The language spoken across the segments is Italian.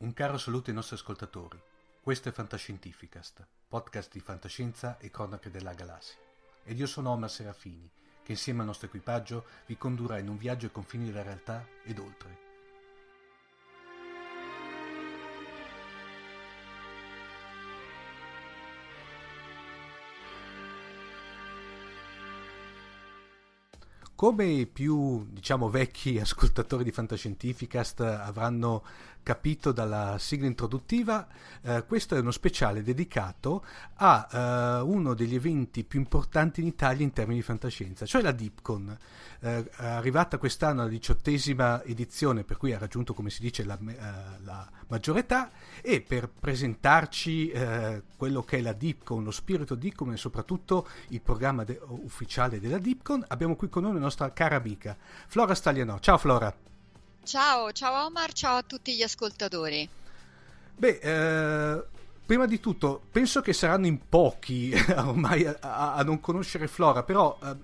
Un caro saluto ai nostri ascoltatori. Questo è Fantascientificast, podcast di fantascienza e cronache della galassia. Ed io sono Omar Serafini, che insieme al nostro equipaggio vi condurrà in un viaggio ai confini della realtà ed oltre. Come i più, diciamo, vecchi ascoltatori di Fantascientificast avranno capito dalla sigla introduttiva, eh, questo è uno speciale dedicato a eh, uno degli eventi più importanti in Italia in termini di fantascienza, cioè la DeepCon, eh, arrivata quest'anno alla diciottesima edizione, per cui ha raggiunto, come si dice, la, eh, la maggiore età, e per presentarci eh, quello che è la DeepCon, lo spirito DeepCon e soprattutto il programma de- ufficiale della DeepCon, abbiamo qui con noi la nostra cara amica Flora Stagliano. Ciao Flora! Ciao, ciao Omar, ciao a tutti gli ascoltatori. Beh, eh, prima di tutto, penso che saranno in pochi ormai a, a, a non conoscere Flora, però eh,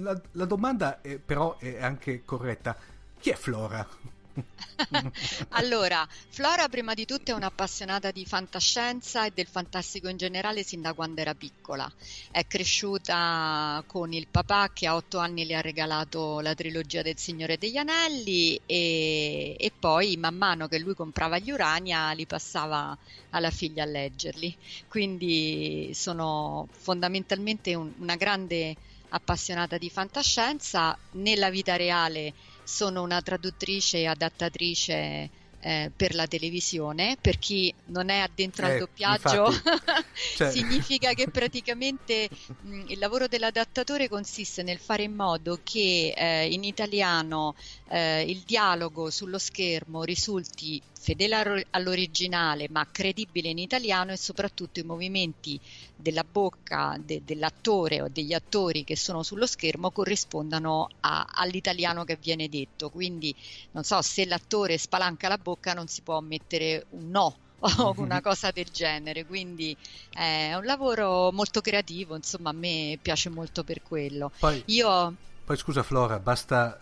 la, la, domanda è, però è anche corretta. Chi è Flora? allora, Flora prima di tutto è un'appassionata di fantascienza e del fantastico in generale sin da quando era piccola. È cresciuta con il papà che a otto anni le ha regalato la trilogia del Signore degli Anelli e, e poi man mano che lui comprava gli Urania li passava alla figlia a leggerli. Quindi sono fondamentalmente un, una grande appassionata di fantascienza. Nella vita reale sono una traduttrice e adattatrice eh, per la televisione. Per chi non è addentro eh, al doppiaggio, cioè... significa che praticamente mh, il lavoro dell'adattatore consiste nel fare in modo che eh, in italiano eh, il dialogo sullo schermo risulti fedele all'originale ma credibile in italiano e soprattutto i movimenti della bocca de, dell'attore o degli attori che sono sullo schermo corrispondano a, all'italiano che viene detto. Quindi non so se l'attore spalanca la bocca non si può mettere un no o una cosa del genere. Quindi è un lavoro molto creativo, insomma, a me piace molto per quello. Poi, Io poi scusa Flora, basta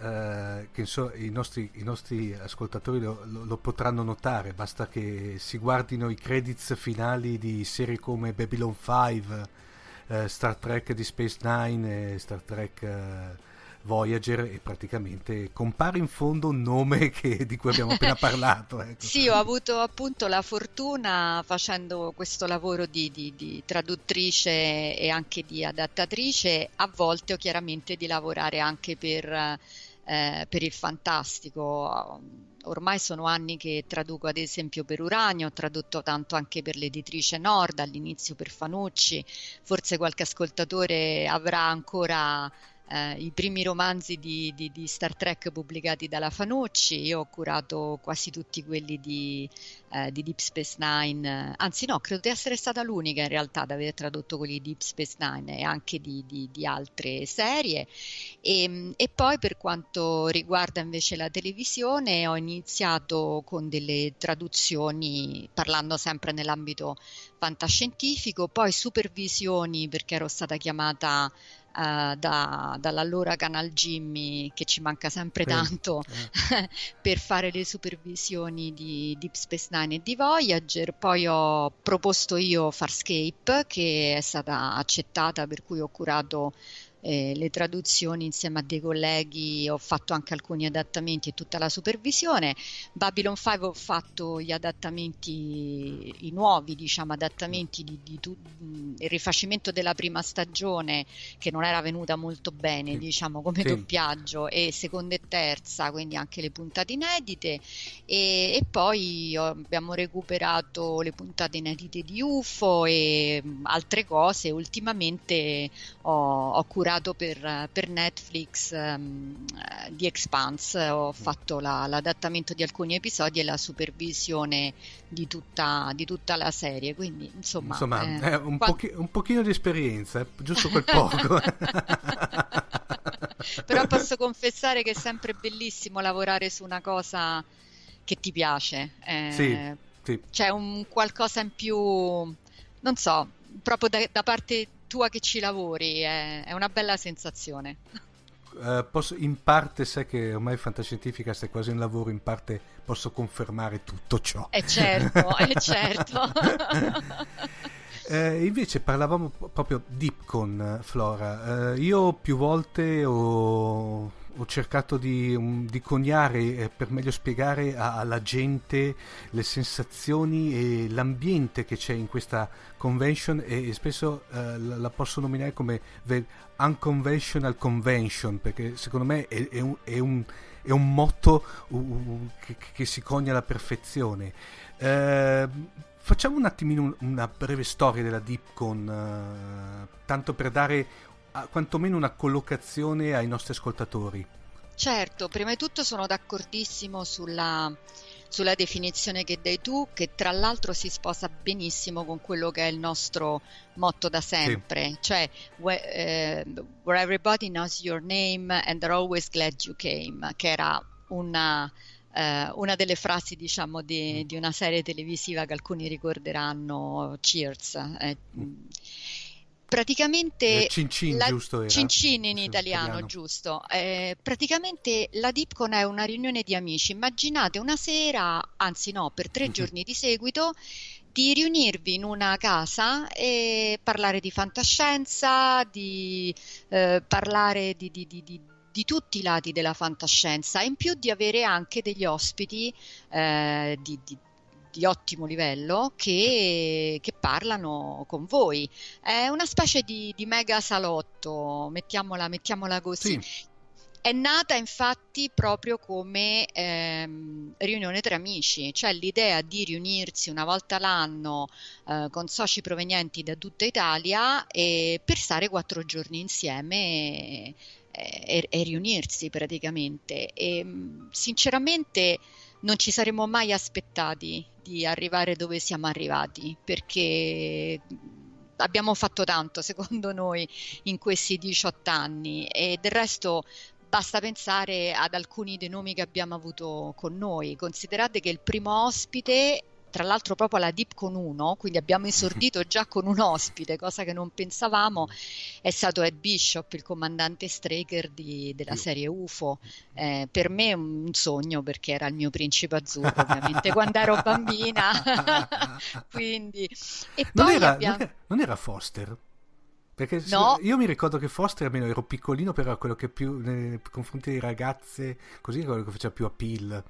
eh, che so, i, nostri, i, nostri, ascoltatori lo, lo, lo, potranno notare, basta che si guardino i credits finali di serie come Babylon 5, eh, Star Trek di Space Nine e Star Trek... Voyager e praticamente compare in fondo un nome che, di cui abbiamo appena parlato. Ecco. sì, ho avuto appunto la fortuna facendo questo lavoro di, di, di, traduttrice e anche di adattatrice, a volte ho chiaramente di lavorare anche per, eh, per il fantastico ormai sono anni che traduco ad esempio per Uranio, ho tradotto tanto anche per l'editrice Nord, all'inizio per Fanucci, forse qualche ascoltatore avrà ancora eh, i primi romanzi di, di, di, Star Trek pubblicati dalla Fanucci, io ho curato quasi tutti quelli di, eh, di, Deep Space Nine, anzi no, credo di essere stata l'unica in realtà ad aver tradotto quelli di Deep Space Nine e anche di, altre serie. E, e, poi per quanto riguarda invece la televisione ho iniziato con delle traduzioni parlando sempre nell'ambito fantascientifico, poi supervisioni perché ero stata chiamata uh, da, dall'allora Canal Jimmy che ci manca sempre eh, tanto eh. per fare le supervisioni di Deep Space Nine e di Voyager. Poi ho proposto io Farscape che è stata accettata per cui ho curato eh, le traduzioni insieme a dei colleghi, ho fatto anche alcuni adattamenti e tutta la supervisione. Babylon 5 ho fatto gli adattamenti, i nuovi diciamo, adattamenti di, di tu, il rifacimento della prima stagione che non era venuta molto bene sì. diciamo come sì. doppiaggio e seconda e terza, quindi anche le puntate inedite e, e poi abbiamo recuperato le puntate inedite di UFO e altre cose. Ultimamente ho, ho curato curato per, per Netflix um, di Expanse, ho fatto la, l'adattamento di alcuni episodi e la supervisione di tutta, di tutta la serie, quindi insomma... insomma eh, un, qual... pochi, un, pochino di esperienza, giusto quel poco. Però posso confessare che è sempre bellissimo lavorare su una cosa che ti piace. Eh, sì, sì. C'è un qualcosa in più, non so, proprio da, da parte tua che ci lavori, è, è una bella sensazione. Uh, posso, in parte, sai che ormai fantascientifica stai quasi in lavoro, in parte posso confermare tutto ciò. È certo, è certo. eh, invece parlavamo proprio deep con Flora. Eh, io più volte ho ho cercato di, um, di coniare eh, per meglio spiegare a, alla gente le sensazioni e l'ambiente che c'è in questa convention e, e spesso eh, la, la, posso nominare come the unconventional convention perché secondo me è, è, un, è, un, è un, motto uh, che, che, si conia alla perfezione. Eh, facciamo un attimino una breve storia della DeepCon, uh, tanto per dare quantomeno una collocazione ai nostri ascoltatori. Certo, prima di tutto sono d'accordissimo sulla, sulla definizione che dai tu, che tra l'altro si sposa benissimo con quello che è il nostro motto da sempre, sì. cioè where, uh, where everybody knows your name and they're always glad you came, che era una, uh, una delle frasi diciamo di, mm. di, una serie televisiva che alcuni ricorderanno, Cheers. Eh, mm praticamente Cincin, la. Cincin in italiano, italiano. giusto. Eh, praticamente la Dipcon è una riunione di amici. Immaginate una sera, anzi no, per tre mm-hmm. giorni di seguito di riunirvi in una casa e parlare di fantascienza, di eh, parlare di, di, di, di, tutti i lati della fantascienza in più di avere anche degli ospiti eh, di, di ottimo livello che, che, parlano con voi. È una specie di, di mega salotto, mettiamola, mettiamola così. Sì. È nata infatti proprio come ehm, riunione tra amici, cioè l'idea di riunirsi una volta l'anno eh, con soci provenienti da tutta Italia e per stare quattro giorni insieme e, e, e riunirsi praticamente. E, sinceramente non ci saremmo mai aspettati di arrivare dove siamo arrivati, perché abbiamo fatto tanto secondo noi in questi 18 anni e del resto basta pensare ad alcuni dei nomi che abbiamo avuto con noi. Considerate che il primo ospite tra l'altro proprio alla Dipcon 1, quindi abbiamo esordito già con un ospite, cosa che non pensavamo, è stato Ed Bishop, il comandante Straker di, della serie UFO. Eh, per me è un sogno perché era il mio principe azzurro, ovviamente, quando ero bambina. quindi... E poi non, era, abbiamo... non, era, non era Foster? Perché no. io mi ricordo che Foster, almeno ero piccolino, però quello che più nei confronti delle ragazze, così quello che faceva più appeal.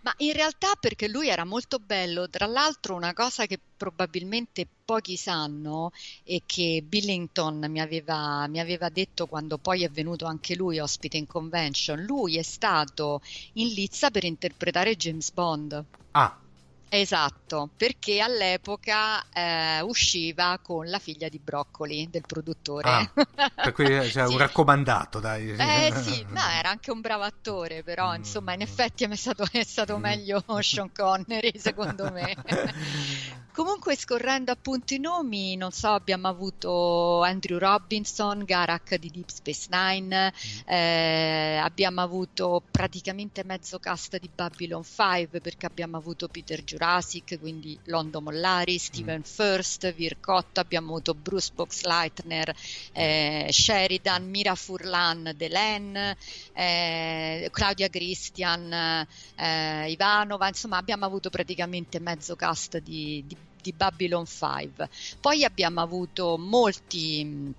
Ma in realtà perché lui era molto bello, tra l'altro una cosa che probabilmente pochi sanno e che Billington mi aveva, mi aveva detto quando poi è venuto anche lui ospite in convention, lui è stato in lizza per interpretare James Bond. Ah, Esatto, perché all'epoca eh, usciva con la figlia di Broccoli del produttore. Ah, per cui cioè, sì. un raccomandato, dai. Eh sì, no, era anche un bravo attore, però mm. insomma in effetti è stato, è stato mm. meglio Sean Connery secondo me. Comunque scorrendo appunto i nomi, non so, abbiamo avuto Andrew Robinson, Garak di Deep Space Nine, mm. eh, abbiamo avuto praticamente mezzo cast di Babylon 5 perché abbiamo avuto Peter Jurassic, quindi Londo Mollari, Steven mm. First, Vircotto, abbiamo avuto Bruce Boxleitner, eh, Sheridan, Mira Furlan, Delen, eh, Claudia Christian, eh, Ivanova, insomma abbiamo avuto praticamente mezzo cast di, di di Babylon 5. Poi abbiamo avuto molti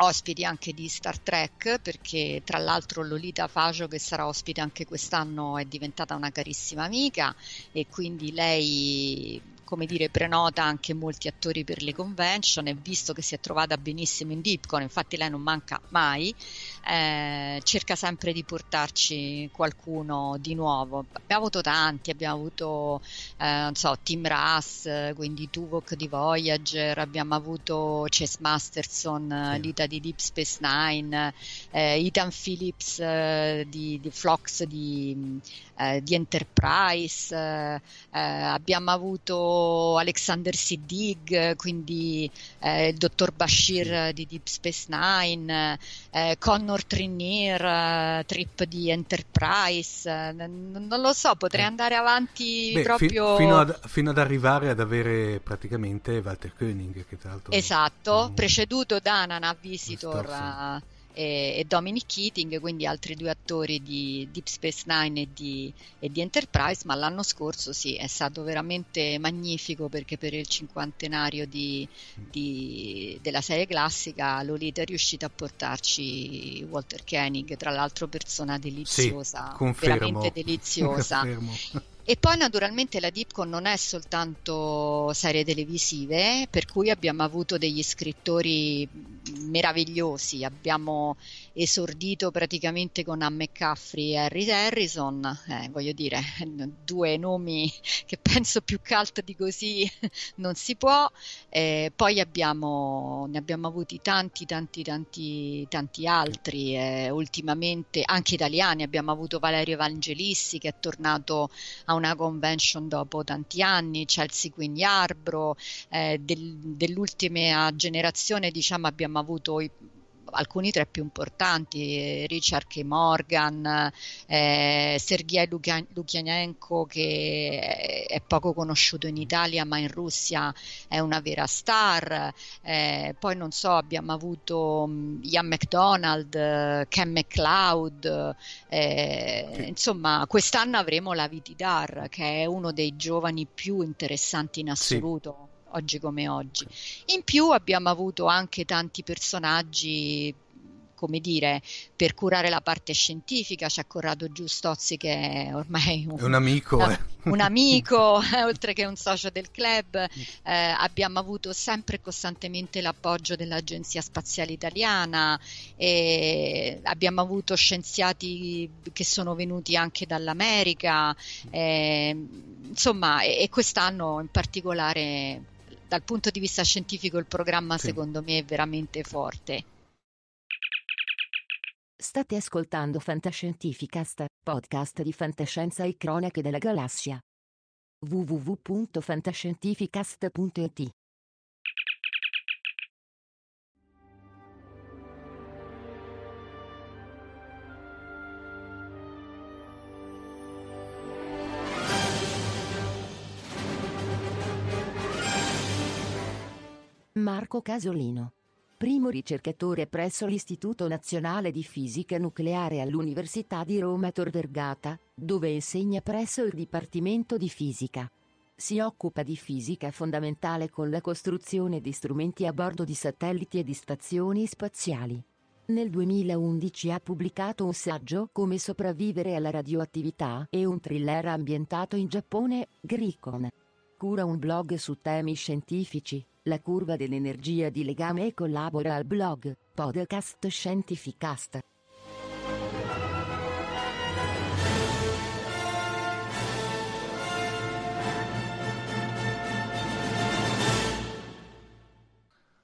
ospiti anche di Star Trek perché tra l'altro Lolita Fajo che sarà ospite anche quest'anno è diventata una carissima amica e quindi lei come dire, prenota anche molti attori per le convention e visto che si è trovata benissimo in Dipcon, infatti lei non manca mai, eh, cerca sempre di portarci qualcuno di nuovo. Abbiamo avuto tanti, abbiamo avuto, eh, non so, Tim Russ, quindi Tuvok di Voyager, abbiamo avuto Chase Masterson, sì. l'Ita di Deep Space Nine, eh, Ethan Phillips eh, di, di Flox di, eh, di Enterprise, eh, abbiamo avuto Alexander Siddig, quindi il dottor Bashir di Deep Space Nine, Connor Connor Trinneer, uh, Trip di Enterprise, uh, n- non lo so, potrei eh. andare avanti Beh, proprio... Fi- fino, ad, fino, ad, arrivare ad avere praticamente Walter Koenig, che tra l'altro... Esatto, un... preceduto da Nana Visitor e, e, Dominic Keating, quindi altri due attori di Deep Space Nine e di, e di, Enterprise, ma l'anno scorso sì, è stato veramente magnifico perché per il cinquantenario di, di, della serie classica Lolita è riuscita a portarci Walter Koenig, tra l'altro persona deliziosa, sì, veramente deliziosa. E poi naturalmente la Dipcon non è soltanto serie televisive, per cui abbiamo avuto degli scrittori meravigliosi, abbiamo esordito praticamente con Anne McCaffrey e Harry Harrison, eh, voglio dire, due nomi che penso più cult di così non si può, eh, poi abbiamo, ne abbiamo avuti tanti tanti tanti tanti altri, eh, ultimamente anche italiani, abbiamo avuto Valerio Evangelissi che è tornato a una convention dopo tanti anni, Chelsea Queen Yarbrough, eh, del, dell'ultima generazione diciamo abbiamo avuto i alcuni tra i più importanti, Richard K. Morgan, eh, Sergei Lukianenko che è poco conosciuto in Italia ma in Russia è una vera star, eh, poi non so abbiamo avuto um, Ian McDonald, Ken McLeod, eh, sì. insomma quest'anno avremo la Vitidar che è uno dei giovani più interessanti in assoluto. Sì oggi come oggi. In più abbiamo avuto anche tanti personaggi come dire, per curare la parte scientifica c'è Corrado Giustozzi che è ormai un, un amico, eh. un amico oltre che un socio del club. Eh, abbiamo avuto sempre e costantemente l'appoggio dell'Agenzia Spaziale Italiana, e abbiamo avuto scienziati che sono venuti anche dall'America, eh, insomma, e, e quest'anno in particolare dal punto di vista scientifico il programma sì. secondo me è veramente forte. State ascoltando Fantascientificast, podcast di fantascienza e cronache della galassia. www.fantascientificast.it Marco Casolino primo ricercatore presso l'Istituto Nazionale di Fisica Nucleare all'Università di Roma Tor Vergata, dove insegna presso il Dipartimento di Fisica. Si occupa di fisica fondamentale con la costruzione di strumenti a bordo di satelliti e di stazioni spaziali. Nel 2011 ha pubblicato un saggio Come sopravvivere alla radioattività e un thriller ambientato in Giappone, Gricon. Cura un blog su temi scientifici, la curva dell'energia di legame e collabora al blog Podcast Scientificast.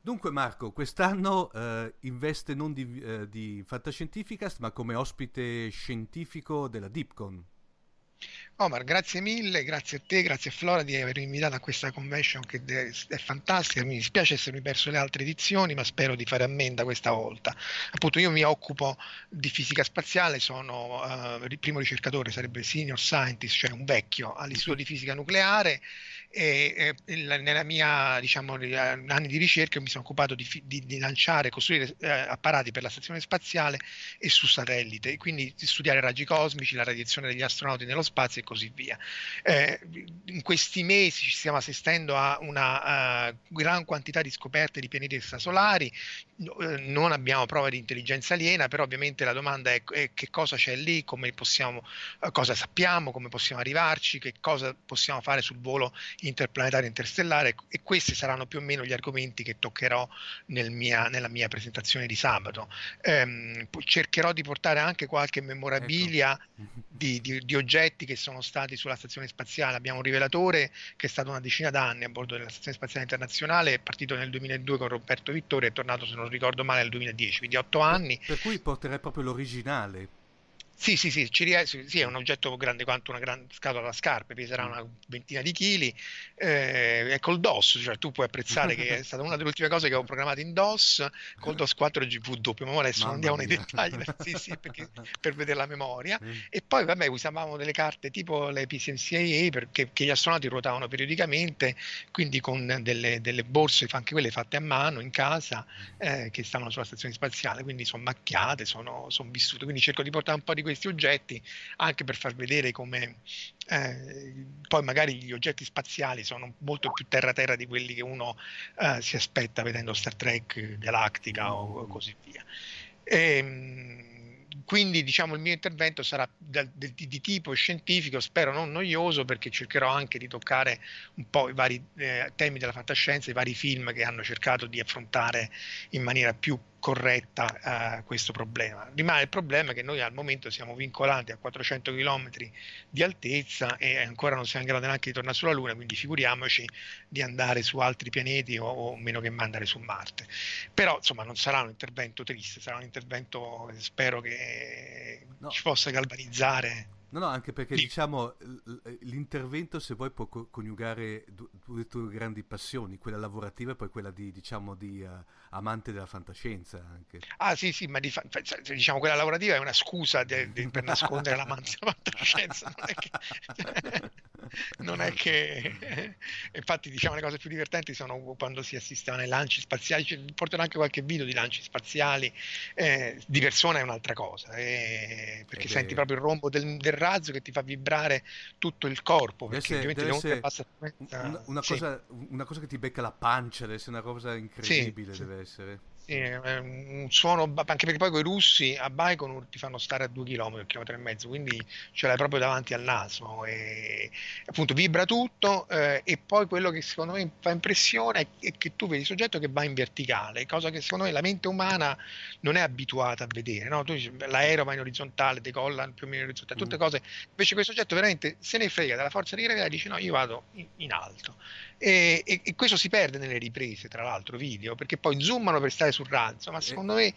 Dunque Marco, quest'anno eh, investe non di, eh, di Fantascientificast ma come ospite scientifico della Deepcon. Omar, grazie mille, grazie a te, grazie a Flora di avermi invitato a questa convention che è fantastica. Mi dispiace essermi perso le altre edizioni, ma spero di fare ammenda questa volta. Appunto, io mi occupo di fisica spaziale, sono uh, primo ricercatore, sarebbe senior scientist, cioè un vecchio all'Istituto di Fisica Nucleare e, e nella mia diciamo anni di ricerca mi sono occupato di, di, di lanciare costruire eh, apparati per la stazione spaziale e su satellite quindi di studiare raggi cosmici la radiazione degli astronauti nello spazio e così via. Eh, in questi mesi ci stiamo assistendo a una uh, gran quantità di scoperte di pianeti extrasolari. Uh, non abbiamo prove di intelligenza aliena però ovviamente la domanda è, è che cosa c'è lì possiamo uh, cosa sappiamo come possiamo arrivarci che cosa possiamo fare sul volo interplanetario interstellare e questi saranno più o meno gli argomenti che toccherò nel mia, nella mia presentazione di sabato. Ehm, cercherò di portare anche qualche memorabilia ecco. di, di, di, oggetti che sono stati sulla stazione spaziale. Abbiamo un rivelatore che è stato una decina d'anni a bordo della stazione spaziale internazionale, è partito nel 2002 con Roberto Vittorio e è tornato, se non ricordo male, nel 2010, quindi otto anni. Per cui porterei proprio l'originale sì, sì, sì, ries- sì, è un oggetto grande quanto una grande scatola da scarpe, peserà una ventina di chili, eh, è col DOS, cioè tu puoi apprezzare che è stata una delle ultime cose che ho programmato in DOS, col DOS 4 GW, ma adesso non andiamo nei dettagli sì, sì, perché, per vedere la memoria, mm. e poi vabbè usavamo delle carte tipo le PCMCIA perché gli astronauti ruotavano periodicamente, quindi con delle, delle, borse, anche quelle fatte a mano in casa, eh, che stavano sulla stazione spaziale, quindi sono macchiate, sono, sono vissute, quindi cerco di portare un po' di questi oggetti anche per far vedere come eh, poi magari gli oggetti spaziali sono molto più terra-terra di quelli che uno eh, si aspetta vedendo Star Trek, Galactica o, così via. E, ehm, quindi diciamo il mio intervento sarà da, di, di, tipo scientifico, spero non noioso perché cercherò anche di toccare un po' i vari eh, temi della fantascienza, i vari film che hanno cercato di affrontare in maniera più corretta eh, questo problema. Rimane il problema che noi al momento siamo vincolati a 400 km di altezza e ancora non siamo in grado neanche di tornare sulla Luna, quindi figuriamoci di andare su altri pianeti o, o meno che mandare su Marte. Però insomma non sarà un intervento triste, sarà un intervento spero che no. ci possa galvanizzare No, no, anche perché diciamo l'intervento se vuoi può coniugare due tue grandi passioni, quella lavorativa e poi quella di, diciamo, di uh, amante della fantascienza anche. Ah sì, sì, ma di fa- diciamo quella lavorativa è una scusa de- de- per nascondere l'amante della fantascienza, non è che... non è che... infatti diciamo le cose più divertenti sono quando si assisteva ai lanci spaziali, cioè, porterò anche qualche video di lanci spaziali, eh, di persona è un'altra cosa, eh, perché Ed senti è... proprio il rombo del, del razzo che ti fa vibrare tutto il corpo, perché deve ovviamente deve passa una, una, sì. cosa, una, cosa, che ti becca la pancia, deve essere una cosa incredibile, sì, deve essere. Un suono, anche perché poi con i russi a Baikonur ti fanno stare a due chilometri, un chilometro e mezzo, quindi ce l'hai proprio davanti al naso e appunto vibra tutto eh, e poi quello che secondo me fa impressione è che tu vedi il soggetto che va in verticale, cosa che secondo me la mente umana non è abituata a vedere, no? tu dici, l'aereo va in orizzontale, decolla più o meno in orizzontale, tutte mm. cose, invece questo soggetto veramente se ne frega della forza di gravità e dice no, io vado in, in alto e, e, e, questo si perde nelle riprese, tra l'altro, video, perché poi zoomano per stare sul razzo, ma secondo me...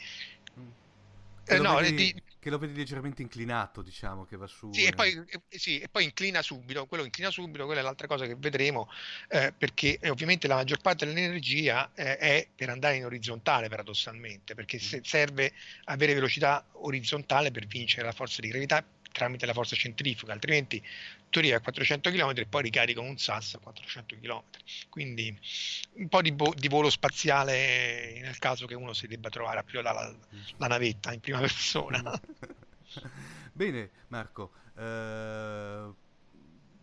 Eh, no, vedi, di, che lo vedi leggermente inclinato, diciamo, che va su. Sì, e poi, sì, e poi inclina subito, quello inclina subito, quella è l'altra cosa che vedremo, eh, perché eh, ovviamente la maggior parte dell'energia eh, è per andare in orizzontale, paradossalmente, perché se serve avere velocità orizzontale per vincere la forza di gravità tramite la forza centrifuga, altrimenti tu arrivi a 400 km e poi ricarico un SAS a 400 km. Quindi un po' di, bo- di, volo spaziale nel caso che uno si debba trovare a pilotare la, la navetta in prima persona. Bene, Marco, eh,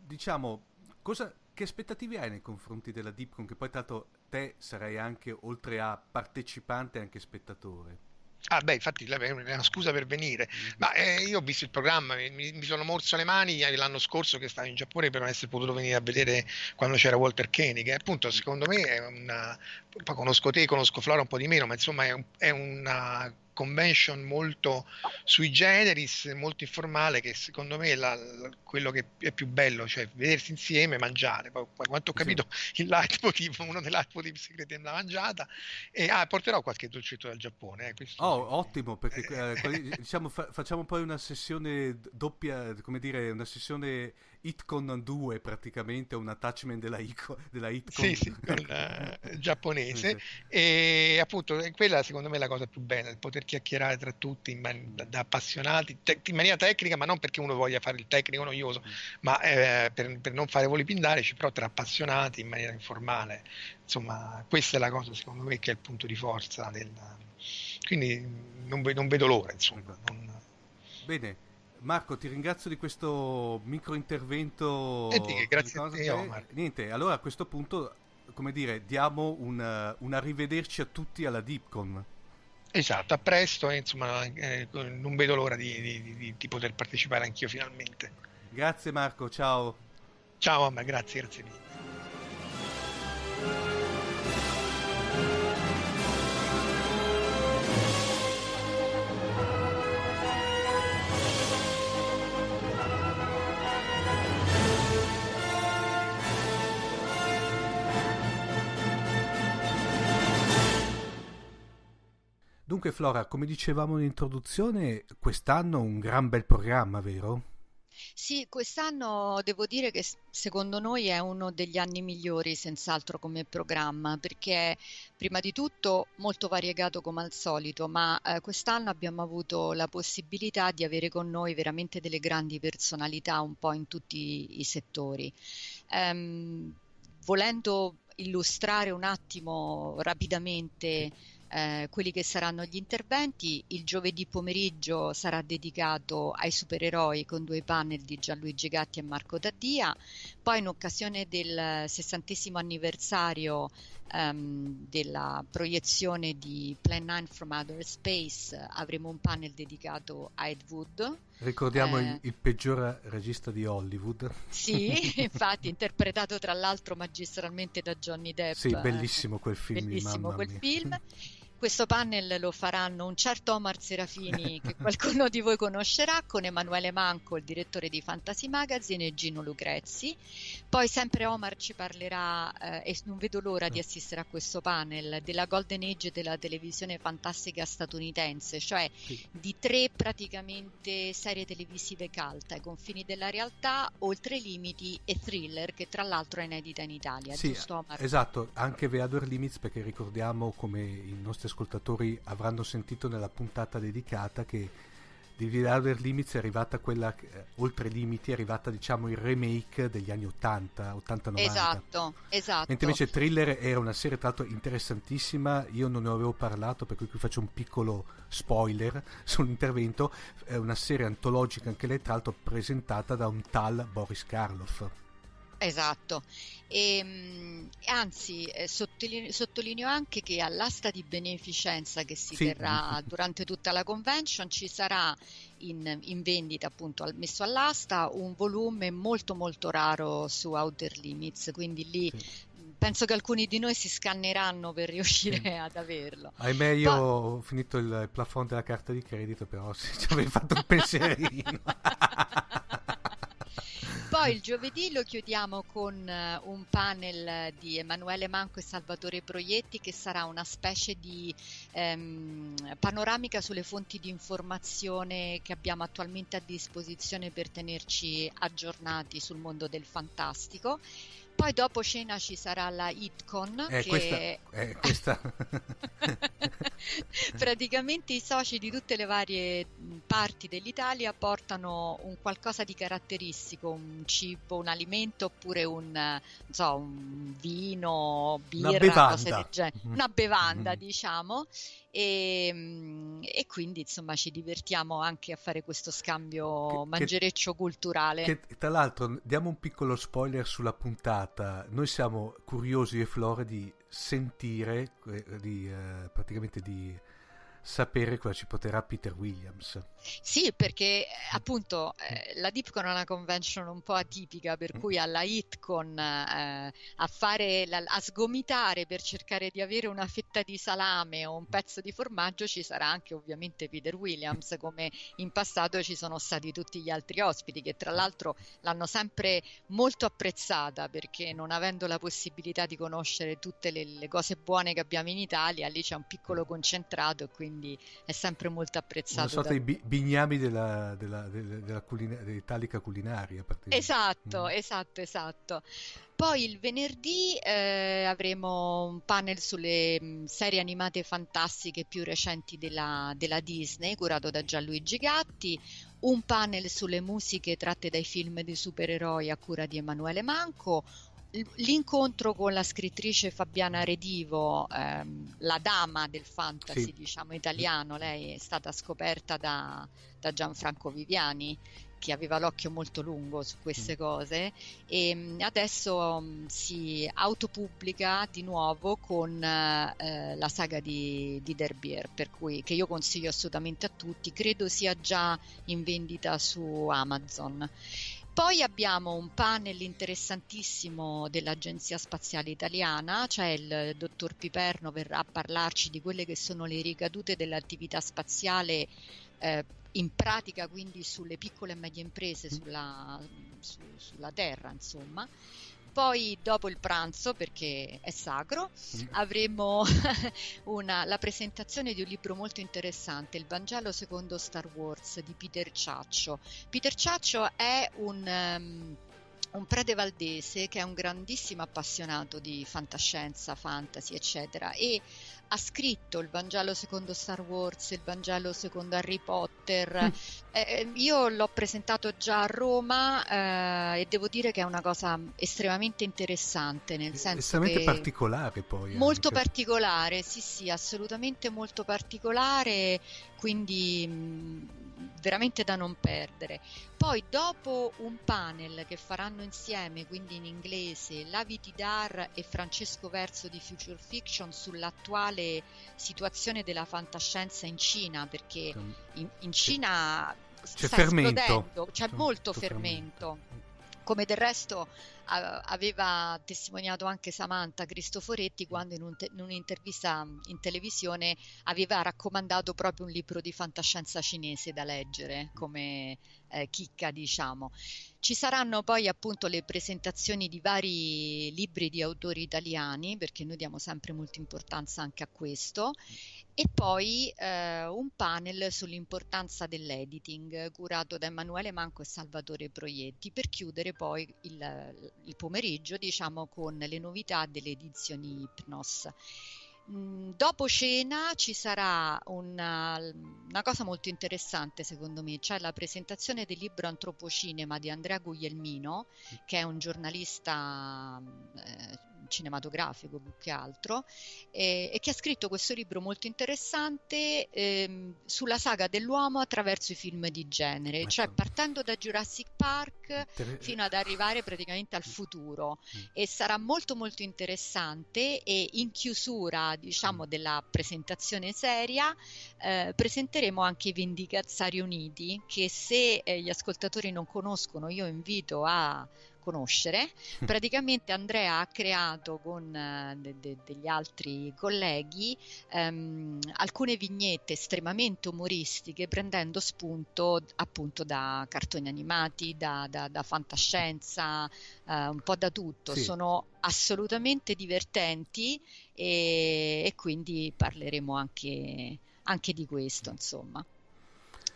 diciamo, cosa, che aspettative hai nei confronti della Deepcon? Che poi, tanto, te sarai anche, oltre a partecipante, anche spettatore. Ah, beh, infatti è una scusa per venire. Ma eh, io ho visto il programma, mi, mi, sono morso le mani l'anno scorso che stavo in Giappone per non essere potuto venire a vedere quando c'era Walter Koenig. Appunto, secondo me è una. Conosco te, conosco Flora un po' di meno, ma insomma è, un, è una convention molto sui generis, molto informale, che secondo me è la, la, quello che è più bello, cioè vedersi insieme, mangiare. Poi, quanto ho capito, sì. il leitmotiv, uno dei leitmotiv segreti della mangiata. E ah, porterò qualche dolcetto dal Giappone. Eh, oh, ottimo, perché eh, diciamo, fa, facciamo poi una sessione doppia, come dire, una sessione Hitcon 2 praticamente, un attachment della, Ico, della Hitcon. Sì, sì, con, uh, giapponese. sì. E appunto quella secondo me è la cosa più bella, poter chiacchierare tra tutti man- da, appassionati, te- in maniera tecnica, ma non perché uno voglia fare il tecnico noioso, mm. ma eh, per, per, non fare voli pindarici, però tra appassionati in maniera informale. Insomma, questa è la cosa secondo me che è il punto di forza del... Quindi non, non vedo l'ora, insomma. Non... Bene, Marco, ti ringrazio di questo micro intervento. Eh, grazie a te, Omar. Niente, allora a questo punto, come dire, diamo un, un arrivederci a tutti alla Deepcon. Esatto, a presto e insomma eh, non vedo l'ora di, di, di, di, poter partecipare anch'io finalmente. Grazie Marco, ciao. Ciao Omar, grazie, grazie mille. Dunque Flora, come dicevamo in introduzione, quest'anno un gran bel programma, vero? Sì, quest'anno devo dire che secondo noi è uno degli anni migliori senz'altro come programma perché prima di tutto molto variegato come al solito, ma eh, quest'anno abbiamo avuto la possibilità di avere con noi veramente delle grandi personalità un po' in tutti i settori. Ehm, volendo illustrare un attimo rapidamente eh, quelli che saranno gli interventi. Il giovedì pomeriggio sarà dedicato ai supereroi con due panel di Gianluigi Gatti e Marco Daddia. Poi in occasione del sessantesimo anniversario ehm, della proiezione di Plan 9 from Outer Space avremo un panel dedicato a Ed Wood. Ricordiamo eh, il, il, peggior regista di Hollywood. Sì, infatti, interpretato tra l'altro magistralmente da Johnny Depp. Sì, bellissimo quel film. Bellissimo quel mia. film. Questo panel lo faranno un certo Omar Serafini che qualcuno di voi conoscerà con Emanuele Manco, il direttore di Fantasy Magazine e Gino Lucrezzi. Poi sempre Omar ci parlerà eh, e non vedo l'ora di assistere a questo panel della Golden Age della televisione fantastica statunitense, cioè sì. di tre praticamente serie televisive cult ai confini della realtà, oltre i limiti e thriller che tra l'altro è inedita in Italia, sì, giusto Omar? Esatto, anche The Other Limits perché ricordiamo come i nostri ascoltatori avranno sentito nella puntata dedicata che di Without Limits è arrivata quella, eh, oltre i limiti, è arrivata diciamo il remake degli anni 80, 80-90. Esatto, esatto. Mentre invece Thriller era una serie tra l'altro interessantissima, io non ne avevo parlato per cui qui faccio un piccolo spoiler sull'intervento, è una serie antologica anche lei tra l'altro presentata da un tal Boris Karloff. Esatto, e, ehm, anzi eh, sottolineo, sottolineo, anche che all'asta di beneficenza che si sì. terrà durante tutta la convention ci sarà in, in, vendita appunto messo all'asta un volume molto molto raro su Outer Limits, quindi lì sì. penso che alcuni di noi si scanneranno per riuscire sì. ad averlo. Ahimè io Ma... ho finito il plafond della carta di credito, però ci avevi fatto un pensierino. Poi il giovedì lo chiudiamo con eh, un panel di Emanuele Manco e Salvatore Proietti che sarà una specie di ehm, panoramica sulle fonti di informazione che abbiamo attualmente a disposizione per tenerci aggiornati sul mondo del fantastico. Poi dopo cena ci sarà la HitCon eh, che questa, eh, questa... praticamente i soci di tutte le varie parti dell'Italia portano un qualcosa di caratteristico, un cibo, un alimento oppure un, so, un vino, birra, cose del genere, mm-hmm. una bevanda mm-hmm. diciamo e, ehm, e, quindi insomma ci divertiamo anche a fare questo scambio che, mangereccio che, culturale. Che, tra l'altro diamo un piccolo spoiler sulla puntata, noi siamo curiosi e Flora di sentire, eh, di, eh, praticamente di sapere cosa ci porterà Peter Williams. Sì, perché eh, appunto eh, la DeepCon è una convention un po' atipica, per mm. cui alla HitCon eh, a, fare la, a sgomitare per cercare di avere una fetta di salame o un pezzo di formaggio ci sarà anche ovviamente Peter Williams, come in passato ci sono stati tutti gli altri ospiti, che tra l'altro l'hanno sempre molto apprezzata, perché non avendo la possibilità di conoscere tutte le, le cose buone che abbiamo in Italia, lì c'è un piccolo concentrato e quindi quindi è sempre molto apprezzato. Una sorta da... di bignami della, della, della, della culina... dell'italica culinaria. Esatto, mm. esatto, esatto. Poi il venerdì eh, avremo un panel sulle mh, mm, serie animate fantastiche più recenti della, della, Disney, curato da Gianluigi Gatti, un panel sulle musiche tratte dai film di supereroi a cura di Emanuele Manco, l'incontro con la scrittrice Fabiana Redivo, ehm, la dama del fantasy, sì. diciamo italiano, lei è stata scoperta da, da, Gianfranco Viviani che aveva l'occhio molto lungo su queste mm. cose e mm, adesso um, si autopubblica di nuovo con eh, la saga di, di Derbier, per cui che io consiglio assolutamente a tutti, credo sia già in vendita su Amazon. Poi abbiamo un panel interessantissimo dell'Agenzia Spaziale Italiana, cioè il dottor Piperno verrà a parlarci di quelle che sono le ricadute dell'attività spaziale eh, in pratica quindi sulle piccole e medie imprese sulla, su, sulla Terra, insomma. Poi dopo il pranzo, perché è sacro, mm. avremo una, la presentazione di un libro molto interessante, Il Vangelo secondo Star Wars di Peter Ciaccio. Peter Ciaccio è un... Um, un prete valdese che è un grandissimo appassionato di fantascienza, fantasy, eccetera, e ha scritto il Vangelo secondo Star Wars, il Vangelo secondo Harry Potter. Mm. Eh, eh, io l'ho presentato già a Roma eh, e devo dire che è una cosa estremamente interessante, nel senso estremamente particolare poi. Molto anche. particolare, sì, sì, assolutamente molto particolare, quindi mh, veramente da non perdere. Poi dopo un panel che faranno insieme, quindi in inglese, Lavi Tidar e Francesco Verso di Future Fiction sull'attuale situazione della fantascienza in Cina, perché in, in Cina c'è sta fermento. esplodendo, c'è, c'è molto fermento. fermento. Come del resto aveva testimoniato anche Samantha Cristoforetti quando in, un te- in, un'intervista in televisione aveva raccomandato proprio un libro di fantascienza cinese da leggere come eh, chicca diciamo. Ci saranno poi appunto le presentazioni di vari libri di autori italiani perché noi diamo sempre molta importanza anche a questo e poi eh, un panel sull'importanza dell'editing curato da Emanuele Manco e Salvatore Proietti per chiudere poi il, il pomeriggio diciamo con le novità delle edizioni Hypnos. Mm, dopo cena ci sarà una, una, cosa molto interessante secondo me, cioè la presentazione del libro Antropocinema di Andrea Guglielmino, che è un giornalista eh, cinematografico più che altro, eh, e che ha scritto questo libro molto interessante eh, sulla saga dell'uomo attraverso i film di genere, ecco. cioè partendo da Jurassic Park Inter- fino ad arrivare praticamente al futuro. Mm. E sarà molto molto interessante e in chiusura diciamo mm. della presentazione seria eh, presenteremo anche i Vendicazzari Uniti che se eh, gli ascoltatori non conoscono io invito a conoscere. Praticamente Andrea ha creato con eh, de- de- degli altri colleghi ehm, alcune vignette estremamente umoristiche prendendo spunto appunto da cartoni animati, da, da, da fantascienza, eh, un po' da tutto. Sì. Sono assolutamente divertenti e, e quindi parleremo anche, anche di questo, insomma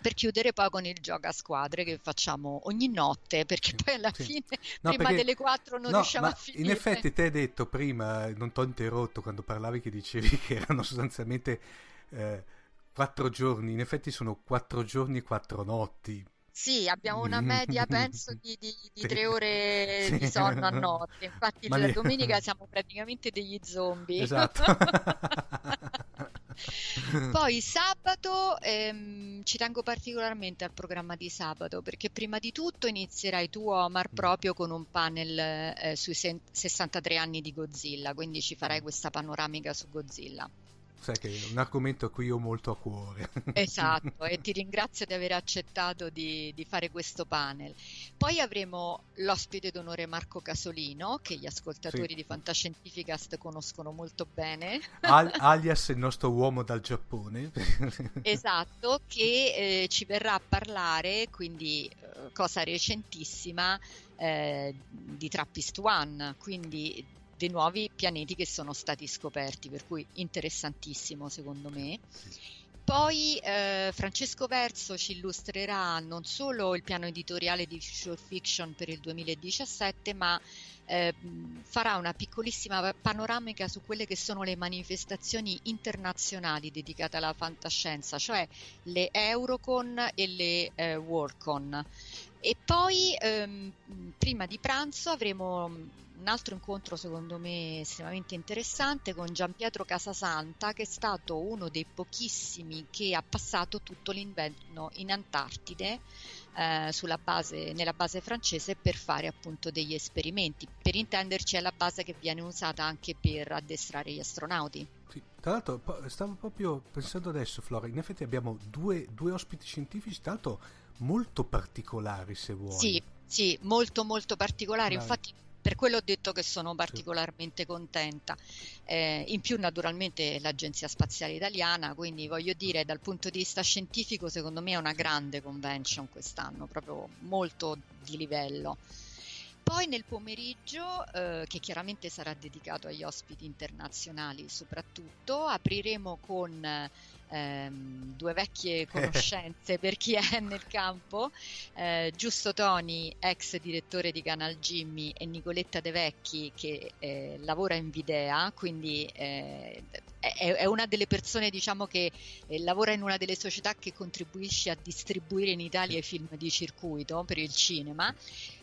per chiudere poi con il gioco a squadre che facciamo ogni notte perché poi alla sì. fine No, prima perché- delle 4 non no, riusciamo a finire In effetti te hai detto prima, non ti ho interrotto quando parlavi che dicevi che erano sostanzialmente eh, quattro giorni, in effetti sono quattro giorni e quattro notti. Sì, abbiamo una media, penso, di, di, di tre ore Sì. di sonno a notte. Infatti, Ma la domenica siamo praticamente degli zombie. Esatto. Poi sabato ehm, ci tengo particolarmente al programma di sabato perché prima di tutto inizierai tu, Omar, proprio con un panel eh, sui se- 63 anni di Godzilla, quindi ci farai questa panoramica su Godzilla. Sai che è un argomento a cui io ho molto a cuore. Esatto, e ti ringrazio di aver accettato di, di fare questo panel. Poi avremo l'ospite d'onore Marco Casolino, che gli ascoltatori Sì. di Fantascientificast conoscono molto bene. Al- alias il nostro uomo dal Giappone. Esatto, che eh, ci verrà a parlare, quindi eh, cosa recentissima, eh, di Trappist One, quindi dei nuovi pianeti che sono stati scoperti, per cui interessantissimo secondo me. Poi eh, Francesco Verso ci illustrerà non solo il piano editoriale di Future Fiction per il 2017, ma eh, farà una piccolissima panoramica su quelle che sono le manifestazioni internazionali dedicate alla fantascienza, cioè le Eurocon e le eh, Warcon. E poi ehm, prima di pranzo avremo un altro incontro secondo me estremamente interessante con Giampietro Casasanta che è stato uno dei pochissimi che ha passato tutto l'inverno in Antartide eh, sulla base, nella base francese per fare appunto degli esperimenti. Per intenderci è la base che viene usata anche per addestrare gli astronauti. Sì, Tra l'altro, stavo proprio pensando adesso, Flora, in effetti abbiamo due, due ospiti scientifici, tra l'altro molto particolari, se vuoi. Sì, sì, molto molto particolari. Dai. Infatti per quello ho detto che sono particolarmente contenta. Eh, in più naturalmente l'Agenzia Spaziale Italiana, quindi voglio dire dal punto di vista scientifico secondo me è una grande convention quest'anno, proprio molto di livello. Poi nel pomeriggio, eh, che chiaramente sarà dedicato agli ospiti internazionali soprattutto, apriremo con ehm, due vecchie conoscenze per chi è nel campo, eh, Giusto Toni, ex direttore di Canal Jimmy, e Nicoletta De Vecchi che eh, lavora in Videa, quindi eh, è, è una delle persone diciamo che eh, lavora in una delle società che contribuisce a distribuire in Italia i film di circuito per il cinema.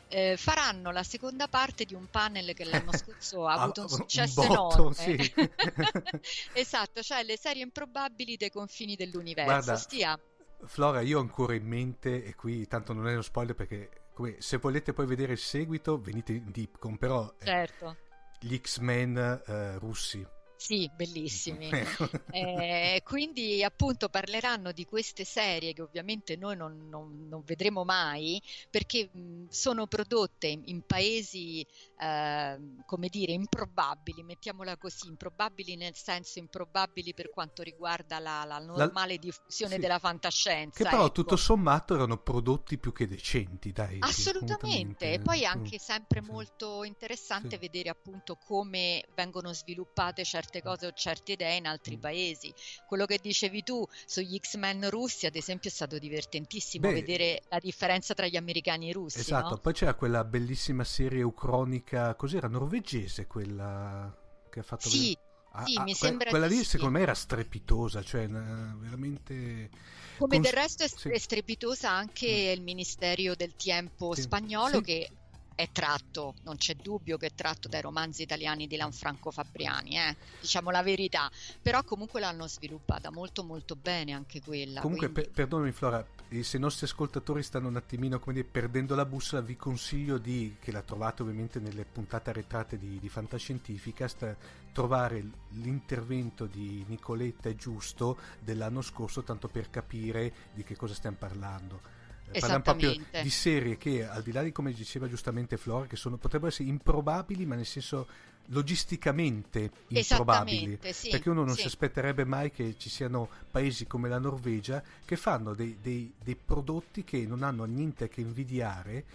Eh, faranno la seconda parte di un panel che l'anno scorso ha Ah, avuto un un successo botto, enorme. sì. esatto, cioè le serie improbabili dei confini dell'universo. Guarda, Stia Flora, io ho ancora in mente, e qui tanto non è uno spoiler perché come, se volete poi vedere il seguito venite in Deepcon, però eh, certo. gli X-Men eh, russi. Sì, bellissimi. Ecco. Eh, quindi appunto parleranno di queste serie che ovviamente noi non, non- non vedremo mai perché mh, sono prodotte in, in paesi, eh, come dire, improbabili, mettiamola così, improbabili nel senso improbabili per quanto riguarda la, la normale diffusione sì. della fantascienza. Che però ecco. tutto sommato erano prodotti più che decenti, dai. Assolutamente, e poi Sì. anche sempre Sì. molto interessante Sì. vedere appunto come vengono sviluppate certe cose o certe idee in altri Mm. paesi. Quello che dicevi tu sugli X-Men russi, ad esempio, è stato divertentissimo Beh, vedere la differenza tra gli americani e i russi, Esatto, no? poi c'era quella bellissima serie ucronica, cos'era? Norvegese quella che ha fatto... Sì, Ah, sì, ah, mi sembra Quella lì sì. secondo me era strepitosa, cioè eh, veramente... Come cons- del resto è, sì. strepitosa anche il Ministero del Tempo Sì. spagnolo che è tratto, non c'è dubbio che è tratto dai romanzi italiani di Lanfranco Fabriani, eh, diciamo la verità, però comunque l'hanno sviluppata molto molto bene anche quella. Comunque, quindi- per- perdonami Flora, eh, se i nostri ascoltatori stanno un attimino, come dire, perdendo la bussola, vi consiglio di, che la trovate ovviamente nelle puntate arretrate di, di Fantascientificast, trovare l- l'intervento di Nicoletta e Giusto dell'anno scorso, tanto per capire di che cosa stiamo parlando. Parliamo proprio di serie che, al di là di come diceva giustamente Flora, che sono, potrebbero essere improbabili, ma nel senso logisticamente improbabili. Sì, perché uno non sì. si aspetterebbe mai che ci siano paesi come la Norvegia che fanno dei, dei, dei prodotti che non hanno niente che invidiare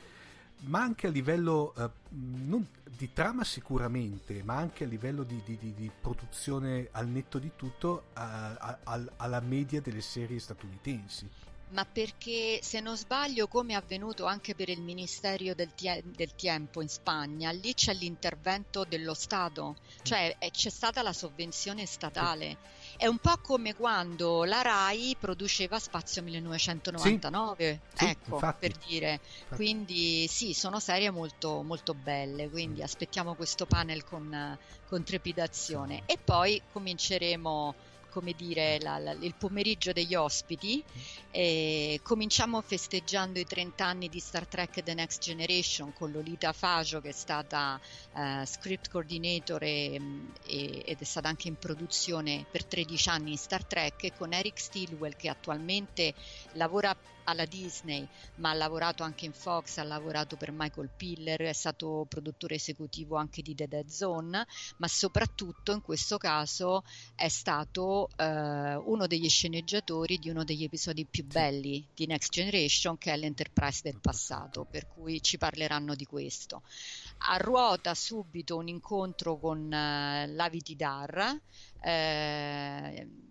ma anche a livello eh, non, di trama sicuramente, ma anche a livello di, di, di, di produzione al netto di tutto a, a, a, alla media delle serie statunitensi ma perché se non sbaglio, come è avvenuto anche per il Ministero del, tie- del Tempo in Spagna, lì c'è l'intervento dello Stato, cioè è, c'è stata la sovvenzione statale. È un po' come quando la RAI produceva Spazio 1999, sì, ecco, infatti. per dire. Infatti. Quindi sì, sono serie molto, molto belle, quindi aspettiamo questo panel con, con trepidazione. E poi cominceremo come dire, la, la, il pomeriggio degli ospiti. E cominciamo festeggiando i 30 anni di Star Trek The Next Generation con Lolita Faggio che è stata uh, script coordinator e, e, ed è stata anche in produzione per 13 anni in Star Trek e con Eric Stilwell che attualmente lavora alla Disney ma ha lavorato anche in Fox, ha lavorato per Michael Piller, è stato produttore esecutivo anche di The Dead Zone, ma soprattutto in questo caso è stato uh, uno degli sceneggiatori di uno degli episodi più belli di Next Generation che è l'Enterprise del passato, per cui ci parleranno di questo. A ruota subito un incontro con uh, Lavi Tidar. Eh,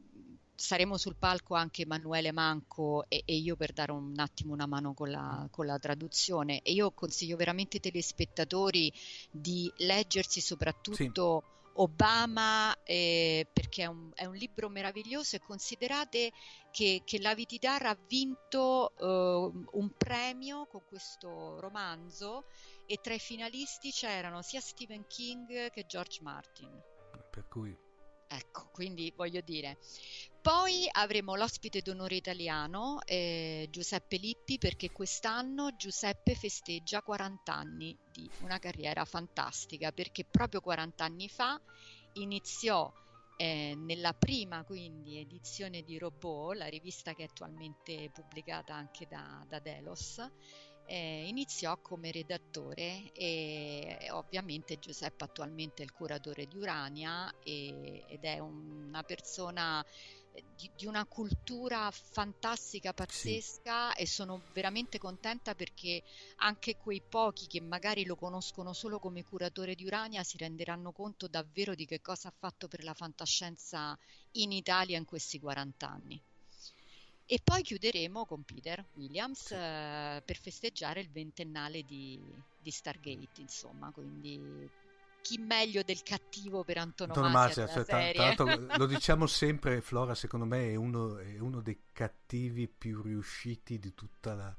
saremo sul palco anche Emanuele Manco e, e, io per dare un attimo una mano con la, con la, traduzione e io consiglio veramente ai telespettatori di leggersi soprattutto sì. Obama eh, perché è un, è un, libro meraviglioso e considerate che, che la Vitidar ha vinto eh, un premio con questo romanzo e tra i finalisti c'erano sia Stephen King che George Martin. Per cui Ecco, quindi voglio dire. Poi avremo l'ospite d'onore italiano, eh, Giuseppe Lippi, perché quest'anno Giuseppe festeggia 40 anni di una carriera fantastica, perché proprio 40 anni fa iniziò eh, nella prima quindi edizione di Robot, la rivista che è attualmente pubblicata anche da, da Delos, eh, iniziò come redattore e ovviamente Giuseppe attualmente è il curatore di Urania e, ed è una persona di, di, una cultura fantastica, pazzesca sì. e sono veramente contenta perché anche quei pochi che magari lo conoscono solo come curatore di Urania si renderanno conto davvero di che cosa ha fatto per la fantascienza in Italia in questi 40 anni. E poi chiuderemo con Peter Williams sì. eh, per festeggiare il ventennale di, di, Stargate, insomma, quindi chi meglio del cattivo per antonomasia, antonomasia cioè, l'altro lo diciamo sempre, Flora secondo me è uno, è uno dei cattivi più riusciti di tutta la,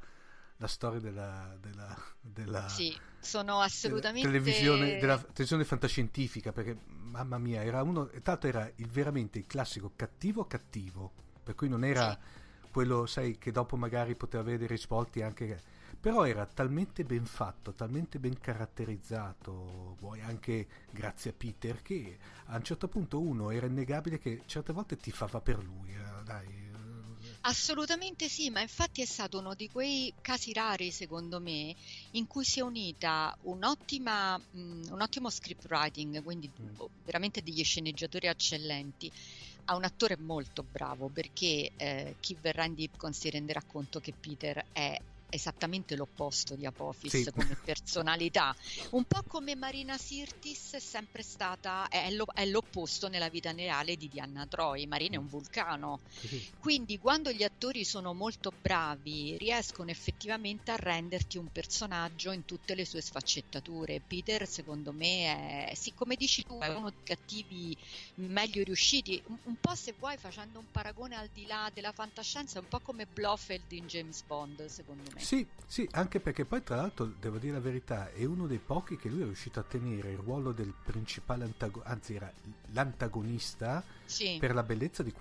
la storia della, della, della, sì, sono assolutamente della televisione, della televisione fantascientifica perché mamma mia era uno tanto era il, veramente il classico cattivo cattivo per cui non era sì. quello sai che dopo magari poteva avere risvolti anche però era talmente ben fatto talmente ben caratterizzato vuoi anche grazie a Peter che a un certo punto uno era innegabile che certe volte ti fava per lui eh, dai Assolutamente sì, ma infatti è stato uno di quei casi rari, secondo me, in cui si è unita un'ottima, mh, un ottimo script writing, quindi mm. veramente degli sceneggiatori eccellenti, a un attore molto bravo, perché eh, chi verrà in Deepcon si renderà conto che Peter è esattamente l'opposto di Apophis sì. come personalità. Un po' come Marina Sirtis è sempre stata, è, lo, è, l'opposto nella vita reale di Diana Troy. Marina è un vulcano. Sì. Quindi quando gli attori sono molto bravi riescono effettivamente a renderti un personaggio in tutte le sue sfaccettature. Peter secondo me è, sì, come dici tu, è uno dei cattivi meglio riusciti. Un, un po' se vuoi facendo un paragone al di là della fantascienza, è un po' come Blofeld in James Bond secondo me. Sì, sì, anche perché poi tra l'altro devo dire la verità, è uno dei pochi che lui è riuscito a tenere il ruolo del principale antagonista, anzi era l'antagonista sì. per la bellezza di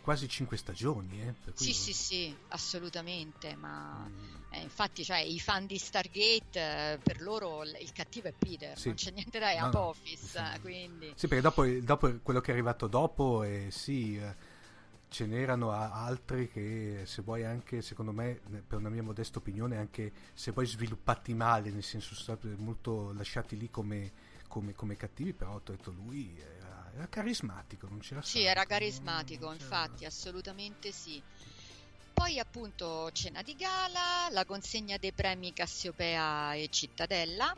quasi cinque stagioni. Eh, sì, sì, sì, assolutamente, ma mm. eh, infatti cioè, i fan di Stargate, eh, per loro il cattivo è Peter, sì. non c'è niente da è no, Apophis, no. quindi... Sì, perché dopo, dopo, quello che è arrivato dopo, eh, sì ce n'erano altri che se vuoi anche secondo me per una mia modesta opinione anche se vuoi sviluppati male nel senso stati molto lasciati lì come, come, come cattivi però ho detto lui era, era carismatico non c'era sì era carismatico infatti assolutamente sì. Poi appunto cena di gala, la consegna dei premi Cassiopea e Cittadella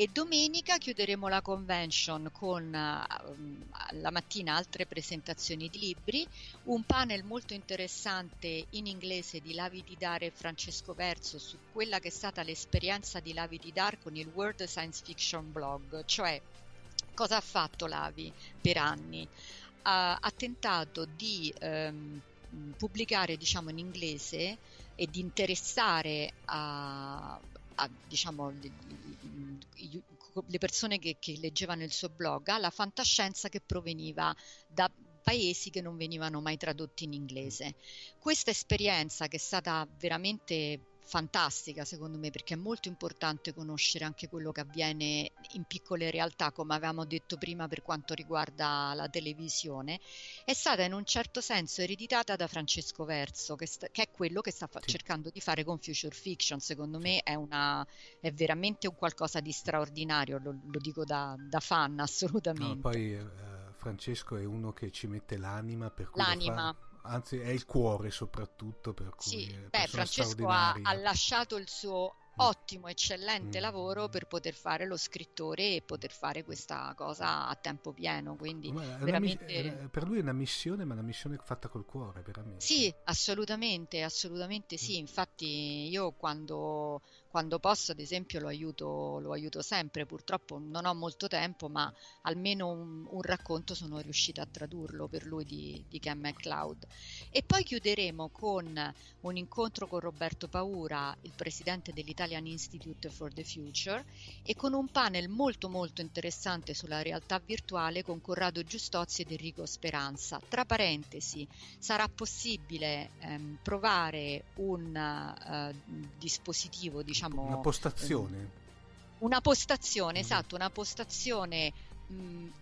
e domenica chiuderemo la convention con uh, la mattina altre presentazioni di libri, un panel molto interessante in inglese di Lavi di Dar e Francesco Verso su quella che è stata l'esperienza di Lavi di Dar con il World Science Fiction Blog, cioè cosa ha fatto Lavi per anni? Ha, ha tentato di um, pubblicare diciamo in inglese e di interessare a, a diciamo le persone che, che leggevano il suo blog alla fantascienza che proveniva da paesi che non venivano mai tradotti in inglese. Questa esperienza che è stata veramente fantastica secondo me perché è molto importante conoscere anche quello che avviene in piccole realtà come avevamo detto prima per quanto riguarda la televisione. È stata in un certo senso ereditata da Francesco Verso che, sta, che è quello che sta fa- sì. cercando di fare con Future Fiction. Secondo me è, una, è veramente un qualcosa di straordinario lo, lo dico da, da, fan assolutamente. No, poi eh, Francesco è uno che ci mette l'anima per cui l'anima anzi è il cuore soprattutto per cui sì, beh, Francesco ha, ha, lasciato il suo mm. ottimo, eccellente mm. lavoro per poter fare lo scrittore e poter fare questa cosa a tempo pieno. Quindi veramente... miss- per lui è una missione, ma una missione fatta col cuore, veramente. Sì, assolutamente, assolutamente sì. Mm. Infatti, io quando, quando posso, ad esempio, lo aiuto, lo aiuto sempre. Purtroppo non ho molto tempo, ma almeno un, un racconto sono riuscita a tradurlo per lui di, di Ken MacLeod. E poi chiuderemo con un incontro con Roberto Paura, il presidente dell'Italian Institute for the Future, e con un panel molto molto interessante sulla realtà virtuale con Corrado Giustozzi ed Enrico Speranza. Tra parentesi, sarà possibile ehm, provare un uh, dispositivo, diciamo, diciamo... Una postazione. una postazione, mm. esatto, una postazione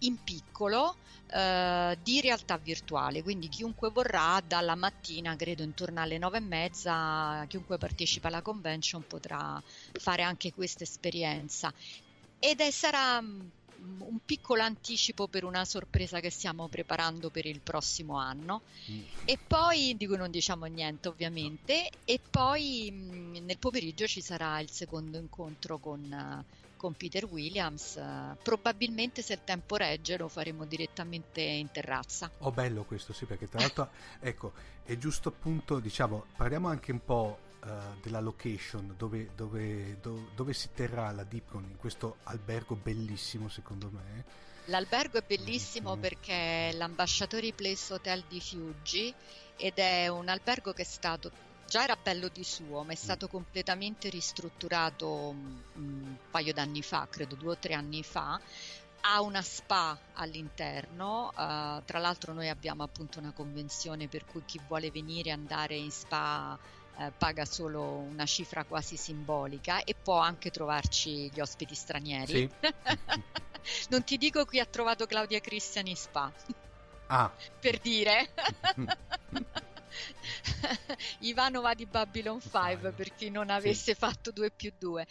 in piccolo eh, di realtà virtuale, quindi chiunque vorrà dalla mattina, credo intorno alle nove e mezza, chiunque partecipa alla convention potrà fare anche questa esperienza. Ed è, sarà un piccolo anticipo per una sorpresa che stiamo preparando per il prossimo anno. Mm. e poi di cui non diciamo niente ovviamente e poi mh, mm, nel pomeriggio ci sarà il secondo incontro con, uh, con Peter Williams. Uh, probabilmente se il tempo regge lo faremo direttamente in terrazza. Oh bello questo sì perché tra l'altro ecco è giusto appunto diciamo parliamo anche un po' uh, della location dove, dove, do, dove, si terrà la Deepcon in questo albergo bellissimo secondo me. L'albergo è bellissimo mm. perché è l'Ambasciatori Place Hotel di Fiuggi ed è un albergo che è stato già era bello di suo, ma è mm. stato mm. completamente ristrutturato un, un paio d'anni fa, credo due o tre anni fa. Ha una spa all'interno, uh, tra l'altro noi abbiamo appunto una convenzione per cui chi vuole venire andare in spa eh, paga solo una cifra quasi simbolica e può anche trovarci gli ospiti stranieri. Sì. non ti dico qui ha trovato Claudia Cristiani Spa. Ah. per dire. Ivanova di Babylon 5 per chi non avesse sì. fatto 2 più 2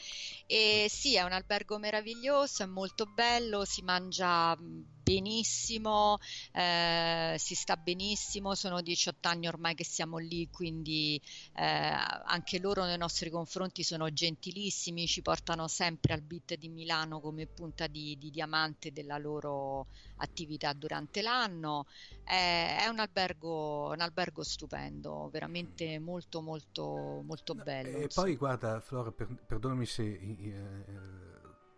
e sì è un albergo meraviglioso è molto bello si mangia benissimo, eh, si sta benissimo, sono 18 anni ormai che siamo lì, quindi eh, anche loro nei nostri confronti sono gentilissimi, ci portano sempre al BIT di Milano come punta di, di diamante della loro attività durante l'anno. È, è un, albergo, un albergo stupendo, veramente molto molto molto bello. E poi guarda Flora, per, perdonami se...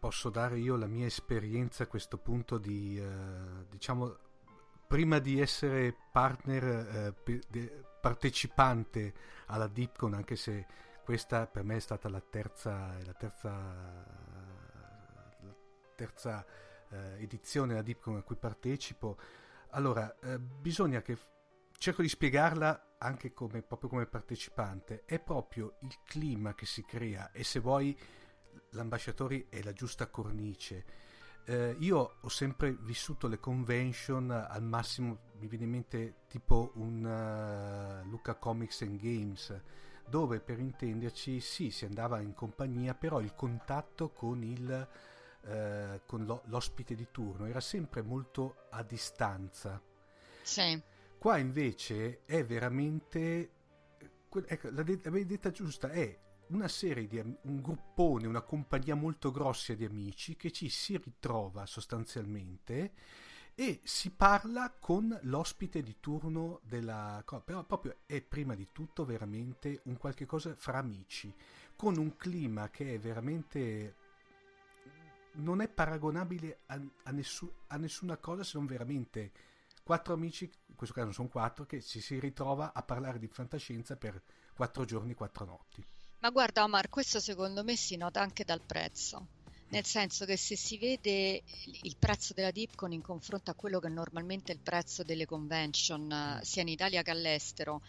Posso dare io la mia esperienza a questo punto di, eh, diciamo, prima di essere partner, eh, partecipante alla Deepcon, anche se questa per me è stata la terza, la terza, la terza eh, edizione della Deepcon a cui partecipo, allora eh, bisogna che cerco di spiegarla anche come, proprio come partecipante, è proprio il clima che si crea e se vuoi l'ambasciatore è la giusta cornice. eh, io ho sempre vissuto le convention al massimo, mi viene in mente tipo un uh, Luca Comics and Games, dove per intenderci sì, si andava in compagnia, però il contatto con, il, uh, con lo, l'ospite di turno era sempre molto a distanza. Sì. Qua invece è veramente, ecco, l'avevi detta giusta, è una serie di un gruppone, una compagnia molto grossa di amici che ci si ritrova sostanzialmente e si parla con l'ospite di turno della però proprio è prima di tutto veramente un qualche cosa fra amici con un clima che è veramente non è paragonabile a, a, nessu, a nessuna cosa se non veramente quattro amici, in questo caso sono quattro, che ci si ritrova a parlare di fantascienza per quattro giorni, quattro notti. Ma guarda Omar, questo secondo me si nota anche dal prezzo, nel senso che se si vede il prezzo della Dipcon in confronto a quello che normalmente è il prezzo delle convention, sia in Italia che all'estero,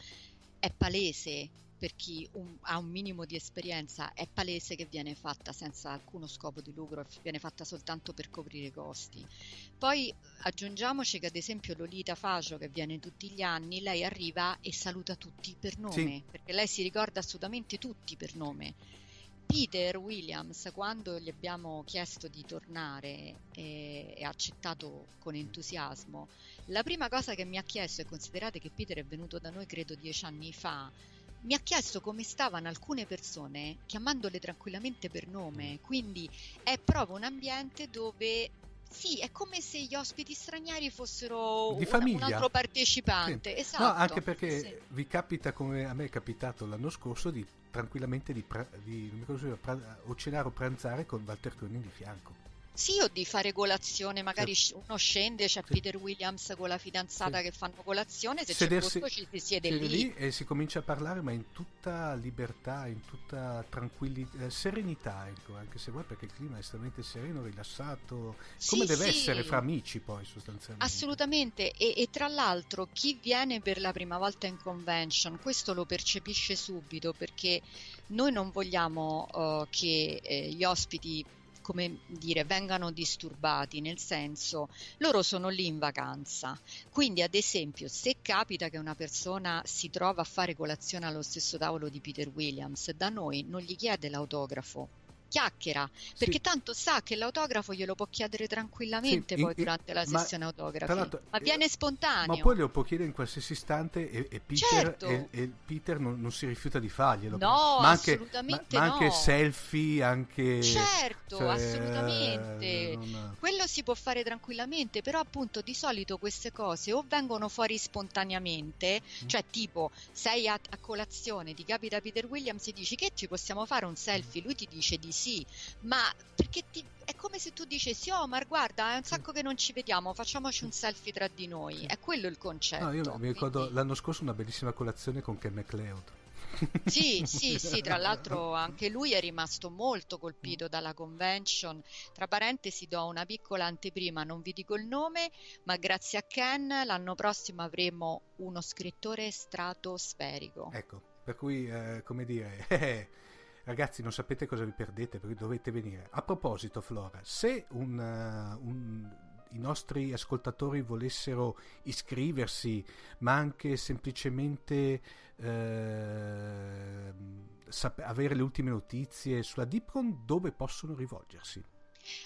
è palese per chi un, ha un minimo di esperienza, è palese che viene fatta senza alcuno scopo di lucro, viene fatta soltanto per coprire i costi. Poi aggiungiamoci che ad esempio Lolita Facio, che viene tutti gli anni, lei arriva e saluta tutti per nome, sì. perché lei si ricorda assolutamente tutti per nome. Peter Williams, quando gli abbiamo chiesto di tornare e, e accettato con entusiasmo, la prima cosa che mi ha chiesto, e considerate che Peter è venuto da noi credo dieci anni fa, mi ha chiesto come stavano alcune persone chiamandole tranquillamente per nome, quindi è proprio un ambiente dove sì, è come se gli ospiti stranieri fossero di un, un altro partecipante. Sì. Esatto. No, anche perché sì. vi capita, come a me è capitato l'anno scorso, di tranquillamente di, pra- di pra- o cenare o pranzare con Walter Koenig di fianco. Sì, o di fare colazione, magari sì. uno scende, c'è sì. Peter Williams con la fidanzata sì. che fanno colazione, se Sedersi, c'è posto ci si siede lì. lì. E si comincia a parlare, ma in tutta libertà, in tutta tranquillità, eh, serenità, ecco, anche se vuoi, perché il clima è estremamente sereno, rilassato, come deve essere fra amici poi sostanzialmente. Assolutamente, e, e, tra l'altro chi viene per la prima volta in convention, questo lo percepisce subito, perché noi non vogliamo uh, che eh, gli ospiti come dire, vengano disturbati, nel senso loro sono lì in vacanza. Quindi, ad esempio, se capita che una persona si trova a fare colazione allo stesso tavolo di Peter Williams, da noi non gli chiede l'autografo, chiacchiera, perché sì. tanto sa che l'autografo glielo può chiedere tranquillamente sì, poi in, durante la sessione ma, autografi, ma viene eh, spontaneo. Ma poi lo può chiedere in qualsiasi istante e, e Peter, certo. e, e Peter non, non, si rifiuta di farglielo. No, ma anche, assolutamente ma, ma anche selfie, anche... Certo, cioè, assolutamente. Non... Quello si può fare tranquillamente, però appunto di solito queste cose o vengono fuori spontaneamente, mm. cioè tipo sei a, a colazione, ti capita Peter Williams e dici che ci possiamo fare un selfie, lui ti dice di sì, ma perché ti, è come se tu dicessi, oh Mar guarda, è un sacco che non ci vediamo, facciamoci un selfie tra di noi, è quello il concetto. No, io mi ricordo quindi... l'anno scorso una bellissima colazione con Ken McLeod. Sì, sì, sì, tra l'altro anche lui è rimasto molto colpito dalla convention. Tra parentesi do una piccola anteprima, non vi dico il nome, ma grazie a Ken l'anno prossimo avremo uno scrittore stratosferico. Ecco, per cui, eh, come dire, eh, Ragazzi, non sapete cosa vi perdete perché dovete venire. A proposito, Flora, se un, uh, un, i nostri ascoltatori volessero iscriversi, ma anche semplicemente uh, sap- avere le ultime notizie sulla Dipcon, dove possono rivolgersi?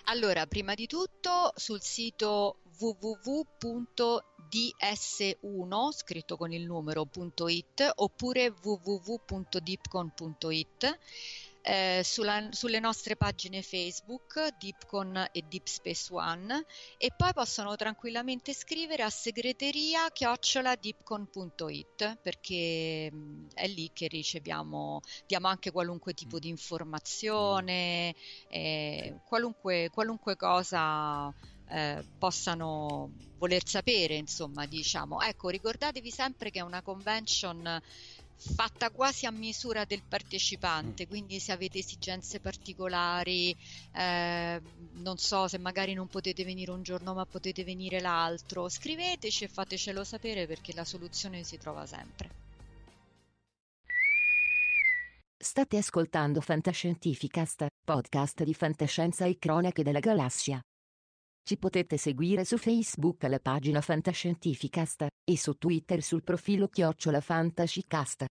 Allora, prima di tutto sul sito www.ds1 scritto con il numero.it oppure www.dipcon.it eh, sulla, sulle nostre pagine Facebook Deepcon e Deep Space One e poi possono tranquillamente scrivere a segreteria chiocciola deepcon.it perché mh, mm, è lì che riceviamo diamo anche qualunque tipo di informazione eh, qualunque, qualunque cosa eh, possano voler sapere, insomma, diciamo. Ecco, ricordatevi sempre che è una convention fatta quasi a misura del partecipante, mm. quindi se avete esigenze particolari, eh, non so se magari non potete venire un giorno ma potete venire l'altro, scriveteci e fatecelo sapere perché la soluzione si trova sempre. State ascoltando Fantascientificast, podcast di fantascienza e cronache della galassia. Ci potete seguire su Facebook alla pagina Fantascientificast e su Twitter sul profilo Chiocciola Fantascicast.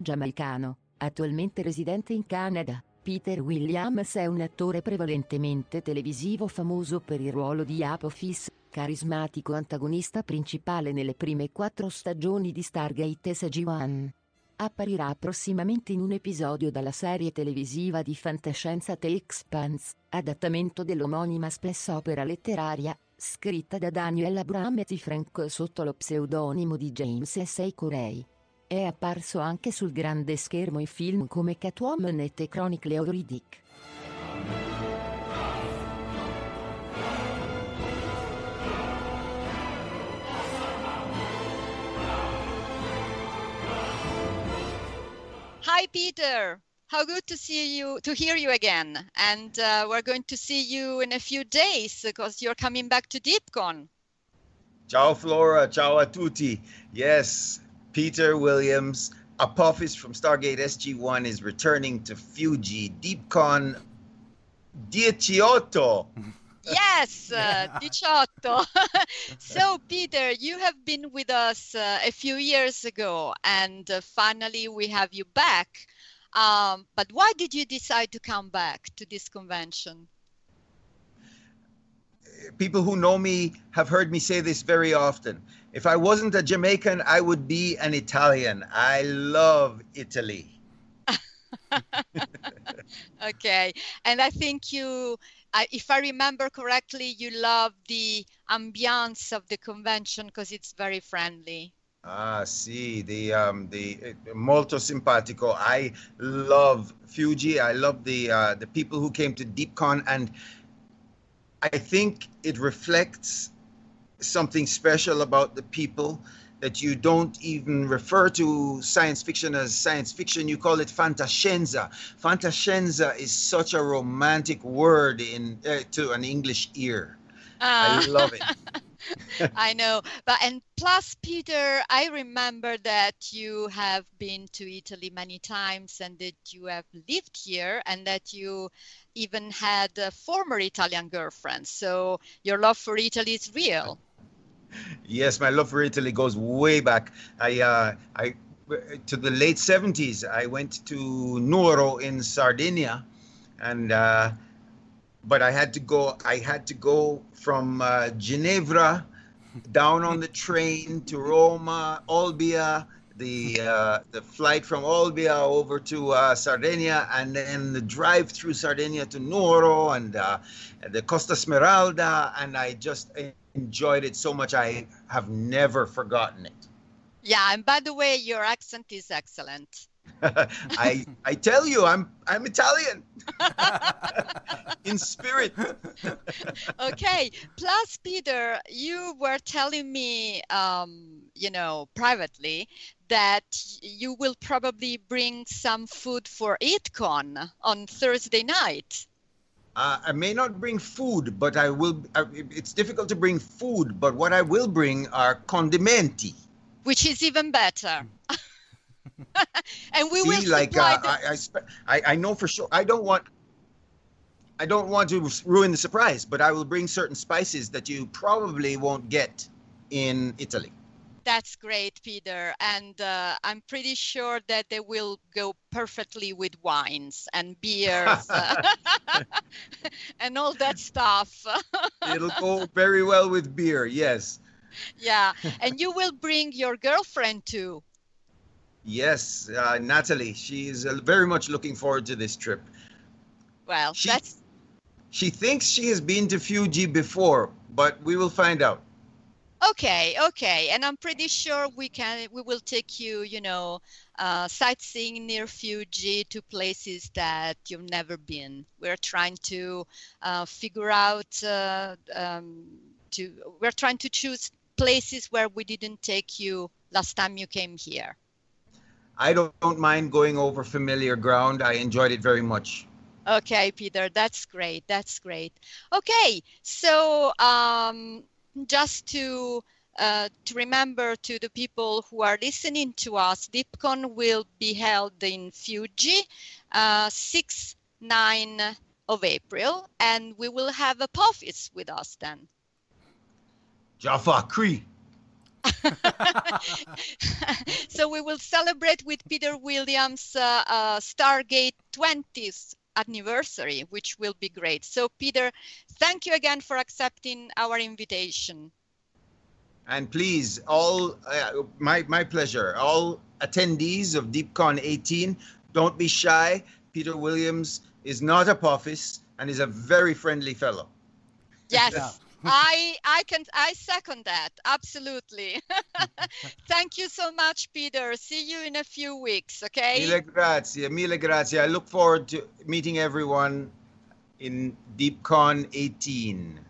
Giamaicano, attualmente residente in Canada, Peter Williams è un attore prevalentemente televisivo famoso per il ruolo di Apophis, carismatico antagonista principale nelle prime quattro stagioni di Stargate SG-1. Apparirà prossimamente in un episodio dalla serie televisiva di fantascienza The Expanse, adattamento dell'omonima space opera letteraria, scritta da Daniel Abramett Frank sotto lo pseudonimo di James S. Corey. È apparso anche sul grande schermo in film come Catwoman e The Chronicle of Riddick. Hi, Peter. How good to see you, to hear you again. And uh, we're going to see you in a few days because you're coming back to DeepCon. Ciao Flora, ciao a tutti. Yes, Peter Williams, Apophis from Stargate SG-1 is returning to Fuji. DeepCon Dieciotto. Yes, uh, 18. so, Peter, you have been with us uh, a few years ago, and uh, finally we have you back. Um, but why did you decide to come back to this convention? People who know me have heard me say this very often. If I wasn't a Jamaican, I would be an Italian. I love Italy. okay, and I think you, I, if I remember correctly, you love the ambiance of the convention because it's very friendly. Ah, sì, the um, the uh, molto simpatico. I love Fuji. I love the uh, the people who came to DeepCon, and I think it reflects something special about the people that you don't even refer to science fiction as science fiction you call it fantascienza fantascienza is such a romantic word in uh, to an english ear uh. i love it I know, but and plus, Peter, I remember that you have been to Italy many times and that you have lived here and that you even had a former Italian girlfriend. So your love for Italy is real. Yes, my love for Italy goes way back. I, uh, I, to the late '70s, I went to Nuoro in Sardinia, and uh, but I had to go. I had to go from uh, Ginevra down on the train to Roma, Olbia, the uh, the flight from Olbia over to uh, Sardinia, and then the drive through Sardinia to Nuoro and uh, the Costa Smeralda, and I just enjoyed it so much. I have never forgotten it. Yeah, and by the way, your accent is excellent. I I tell you, I'm I'm Italian in spirit. okay. Plus, Peter, you were telling me, um, you know, privately that you will probably bring some food for EatCon on Thursday night. Uh, I may not bring food, but I will. Uh, it's difficult to bring food, but what I will bring are condimenti, which is even better. and we See, will like uh, I, I, I, I know for sure. I don't want. I don't want to ruin the surprise, but I will bring certain spices that you probably won't get in Italy. That's great, Peter. And uh, I'm pretty sure that they will go perfectly with wines and beers uh, and all that stuff. It'll go very well with beer, yes. Yeah. And you will bring your girlfriend too. Yes, uh, Natalie. She is uh, very much looking forward to this trip. Well, she, that's. She thinks she has been to Fuji before, but we will find out. Okay, okay, and I'm pretty sure we can. We will take you, you know, uh, sightseeing near Fuji to places that you've never been. We're trying to uh, figure out. Uh, um, to we're trying to choose places where we didn't take you last time you came here. I don't, don't mind going over familiar ground. I enjoyed it very much. Okay, Peter, that's great. That's great. Okay, so um, just to uh, to remember to the people who are listening to us, DeepCon will be held in Fuji, uh, 6, 9 of April, and we will have a Pofis with us then. Jaffa Cree. so we will celebrate with Peter Williams' uh, uh, Stargate 20th anniversary, which will be great. So, Peter, thank you again for accepting our invitation. And please, all uh, my my pleasure. All attendees of DeepCon 18, don't be shy. Peter Williams is not a puffis and is a very friendly fellow. Yes. Yeah. I I can I second that absolutely. Thank you so much, Peter. See you in a few weeks. Okay. Mille grazie, mille grazie. I look forward to meeting everyone in DeepCon 18.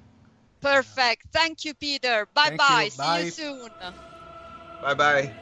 Perfect. Thank you, Peter. Bye bye. See bye. you soon. Bye bye.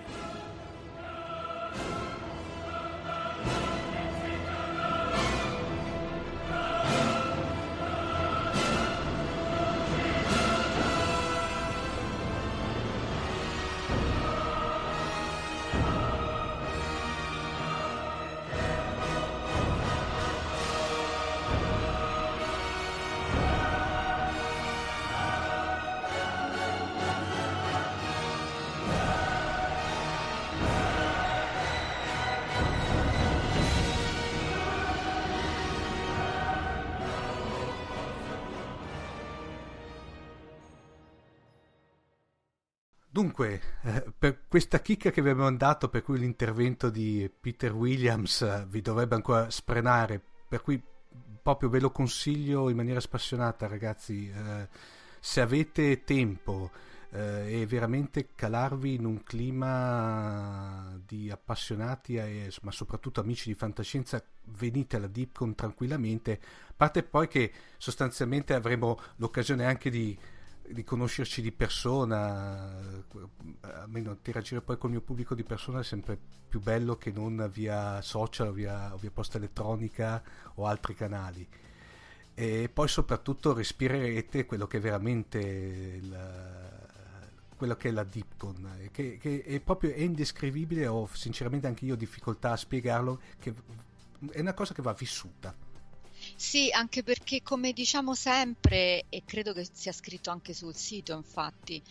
Dunque, eh, per questa chicca che vi abbiamo dato, per cui l'intervento di Peter Williams eh, vi dovrebbe ancora sprenare, per cui proprio ve lo consiglio in maniera spassionata, ragazzi. Eh, se avete tempo eh, e veramente calarvi in un clima di appassionati, e, ma soprattutto amici di fantascienza, venite alla DeepCon tranquillamente. A parte poi che sostanzialmente avremo l'occasione anche di di conoscerci di persona, almeno interagire poi con il mio pubblico di persona è sempre più bello che non via social o via, via posta elettronica o altri canali. E poi soprattutto respirerete quello che è veramente il, quello che è la Deepcon, che, che è proprio è indescrivibile, ho sinceramente anche io difficoltà a spiegarlo, che è una cosa che va vissuta. Sì, anche perché come diciamo sempre, e credo che sia scritto anche sul sito, infatti,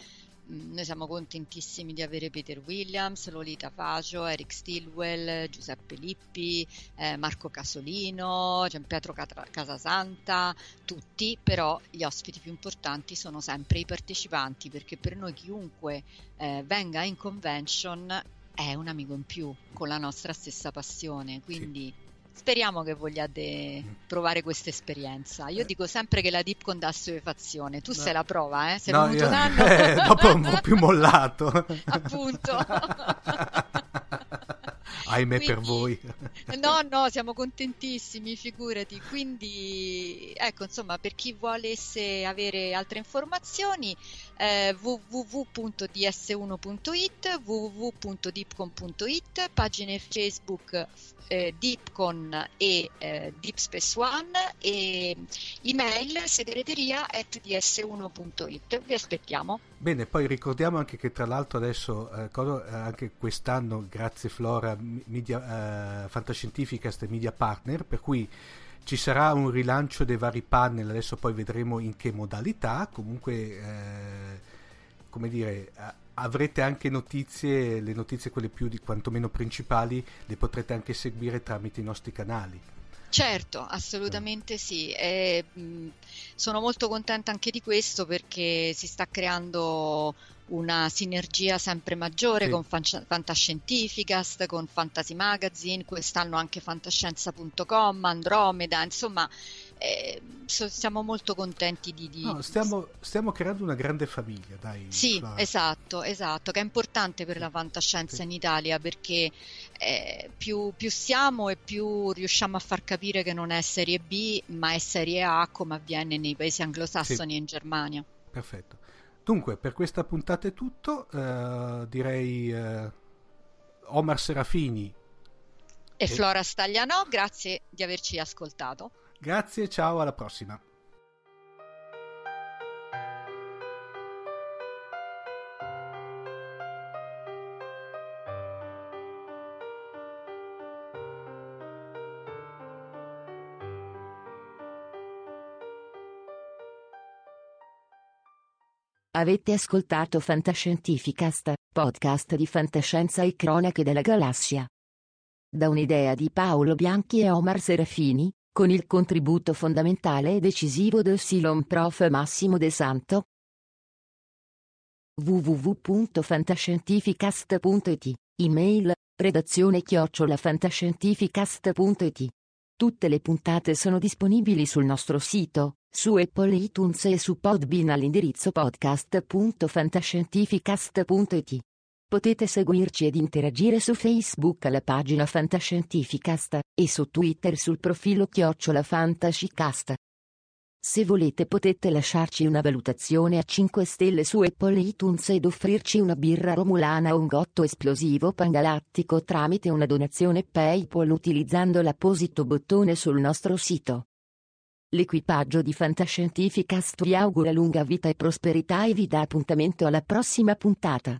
mm, noi siamo contentissimi di avere Peter Williams, Lolita Facio, Eric Stilwell, Giuseppe Lippi, eh, Marco Casolino, Gianpietro Casasanta, tutti, però gli ospiti più importanti sono sempre i partecipanti, perché per noi chiunque eh, venga in convention è un amico in più con la nostra stessa passione, quindi... Sì speriamo che vogliate provare questa esperienza. Io dico sempre che la Dipcon dà assuefazione. Tu no. sei la prova, eh? Sei no, venuto io... un anno. Eh, dopo un po' più mollato. Appunto. Ahimè Quindi, per voi. no, no, siamo contentissimi, figurati. Quindi, ecco, insomma, per chi volesse avere altre informazioni, eh, www.ds1.it, www.deepcon.it, pagine Facebook eh, Deepcon e eh, Deep Space One e email segreteria at ds1.it. Vi aspettiamo. Bene, poi ricordiamo anche che tra l'altro adesso, eh, anche quest'anno, grazie Flora, media, eh, Fantascientificast e Media Partner, per cui ci sarà un rilancio dei vari panel, adesso poi vedremo in che modalità, comunque, eh, come dire, avrete anche notizie, le notizie quelle più di quantomeno principali, le potrete anche seguire tramite i nostri canali. Certo, assolutamente sì. E, mh, sono molto contenta anche di questo perché si sta creando una sinergia sempre maggiore sì. con Fantascientificast, con Fantasy Magazine, quest'anno anche fantascienza.com, Andromeda, insomma eh, siamo molto contenti di... di... No, stiamo, stiamo, creando una grande famiglia, dai. Sì, Flora. esatto, esatto, che è importante per la fantascienza sì. in Italia perché eh, più, più, siamo e più riusciamo a far capire che non è serie B ma è serie A come avviene nei paesi anglosassoni sì. e in Germania. Perfetto. Dunque, per questa puntata è tutto. Uh, direi uh, Omar Serafini e, e Flora Stagliano, grazie di averci ascoltato. Grazie, ciao, alla prossima. Avete ascoltato Fantascientificast, podcast di fantascienza e cronache della galassia. Da un'idea di Paolo Bianchi e Omar Serafini, con il contributo fondamentale e decisivo del Silon Prof. Massimo De Santo. www.fantascientificast.it Email redazione chiocciolafantascientificast.it Tutte le puntate sono disponibili sul nostro sito su Apple iTunes e su Podbean all'indirizzo podcast.fantascientificast.it. Potete seguirci ed interagire su Facebook alla pagina Fantascientificast e su Twitter sul profilo Chiocciola Fantascicast. Se volete potete lasciarci una valutazione a 5 stelle su Apple iTunes ed offrirci una birra romulana o un gotto esplosivo pangalattico tramite una donazione PayPal utilizzando l'apposito bottone sul nostro sito. L'equipaggio di Fantascientificast vi augura lunga vita e prosperità e vi dà appuntamento alla prossima puntata.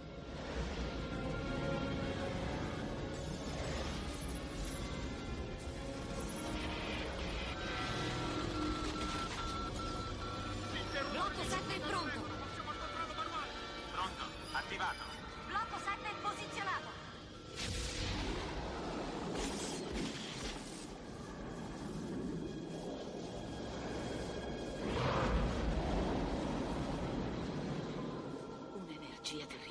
cuchilla.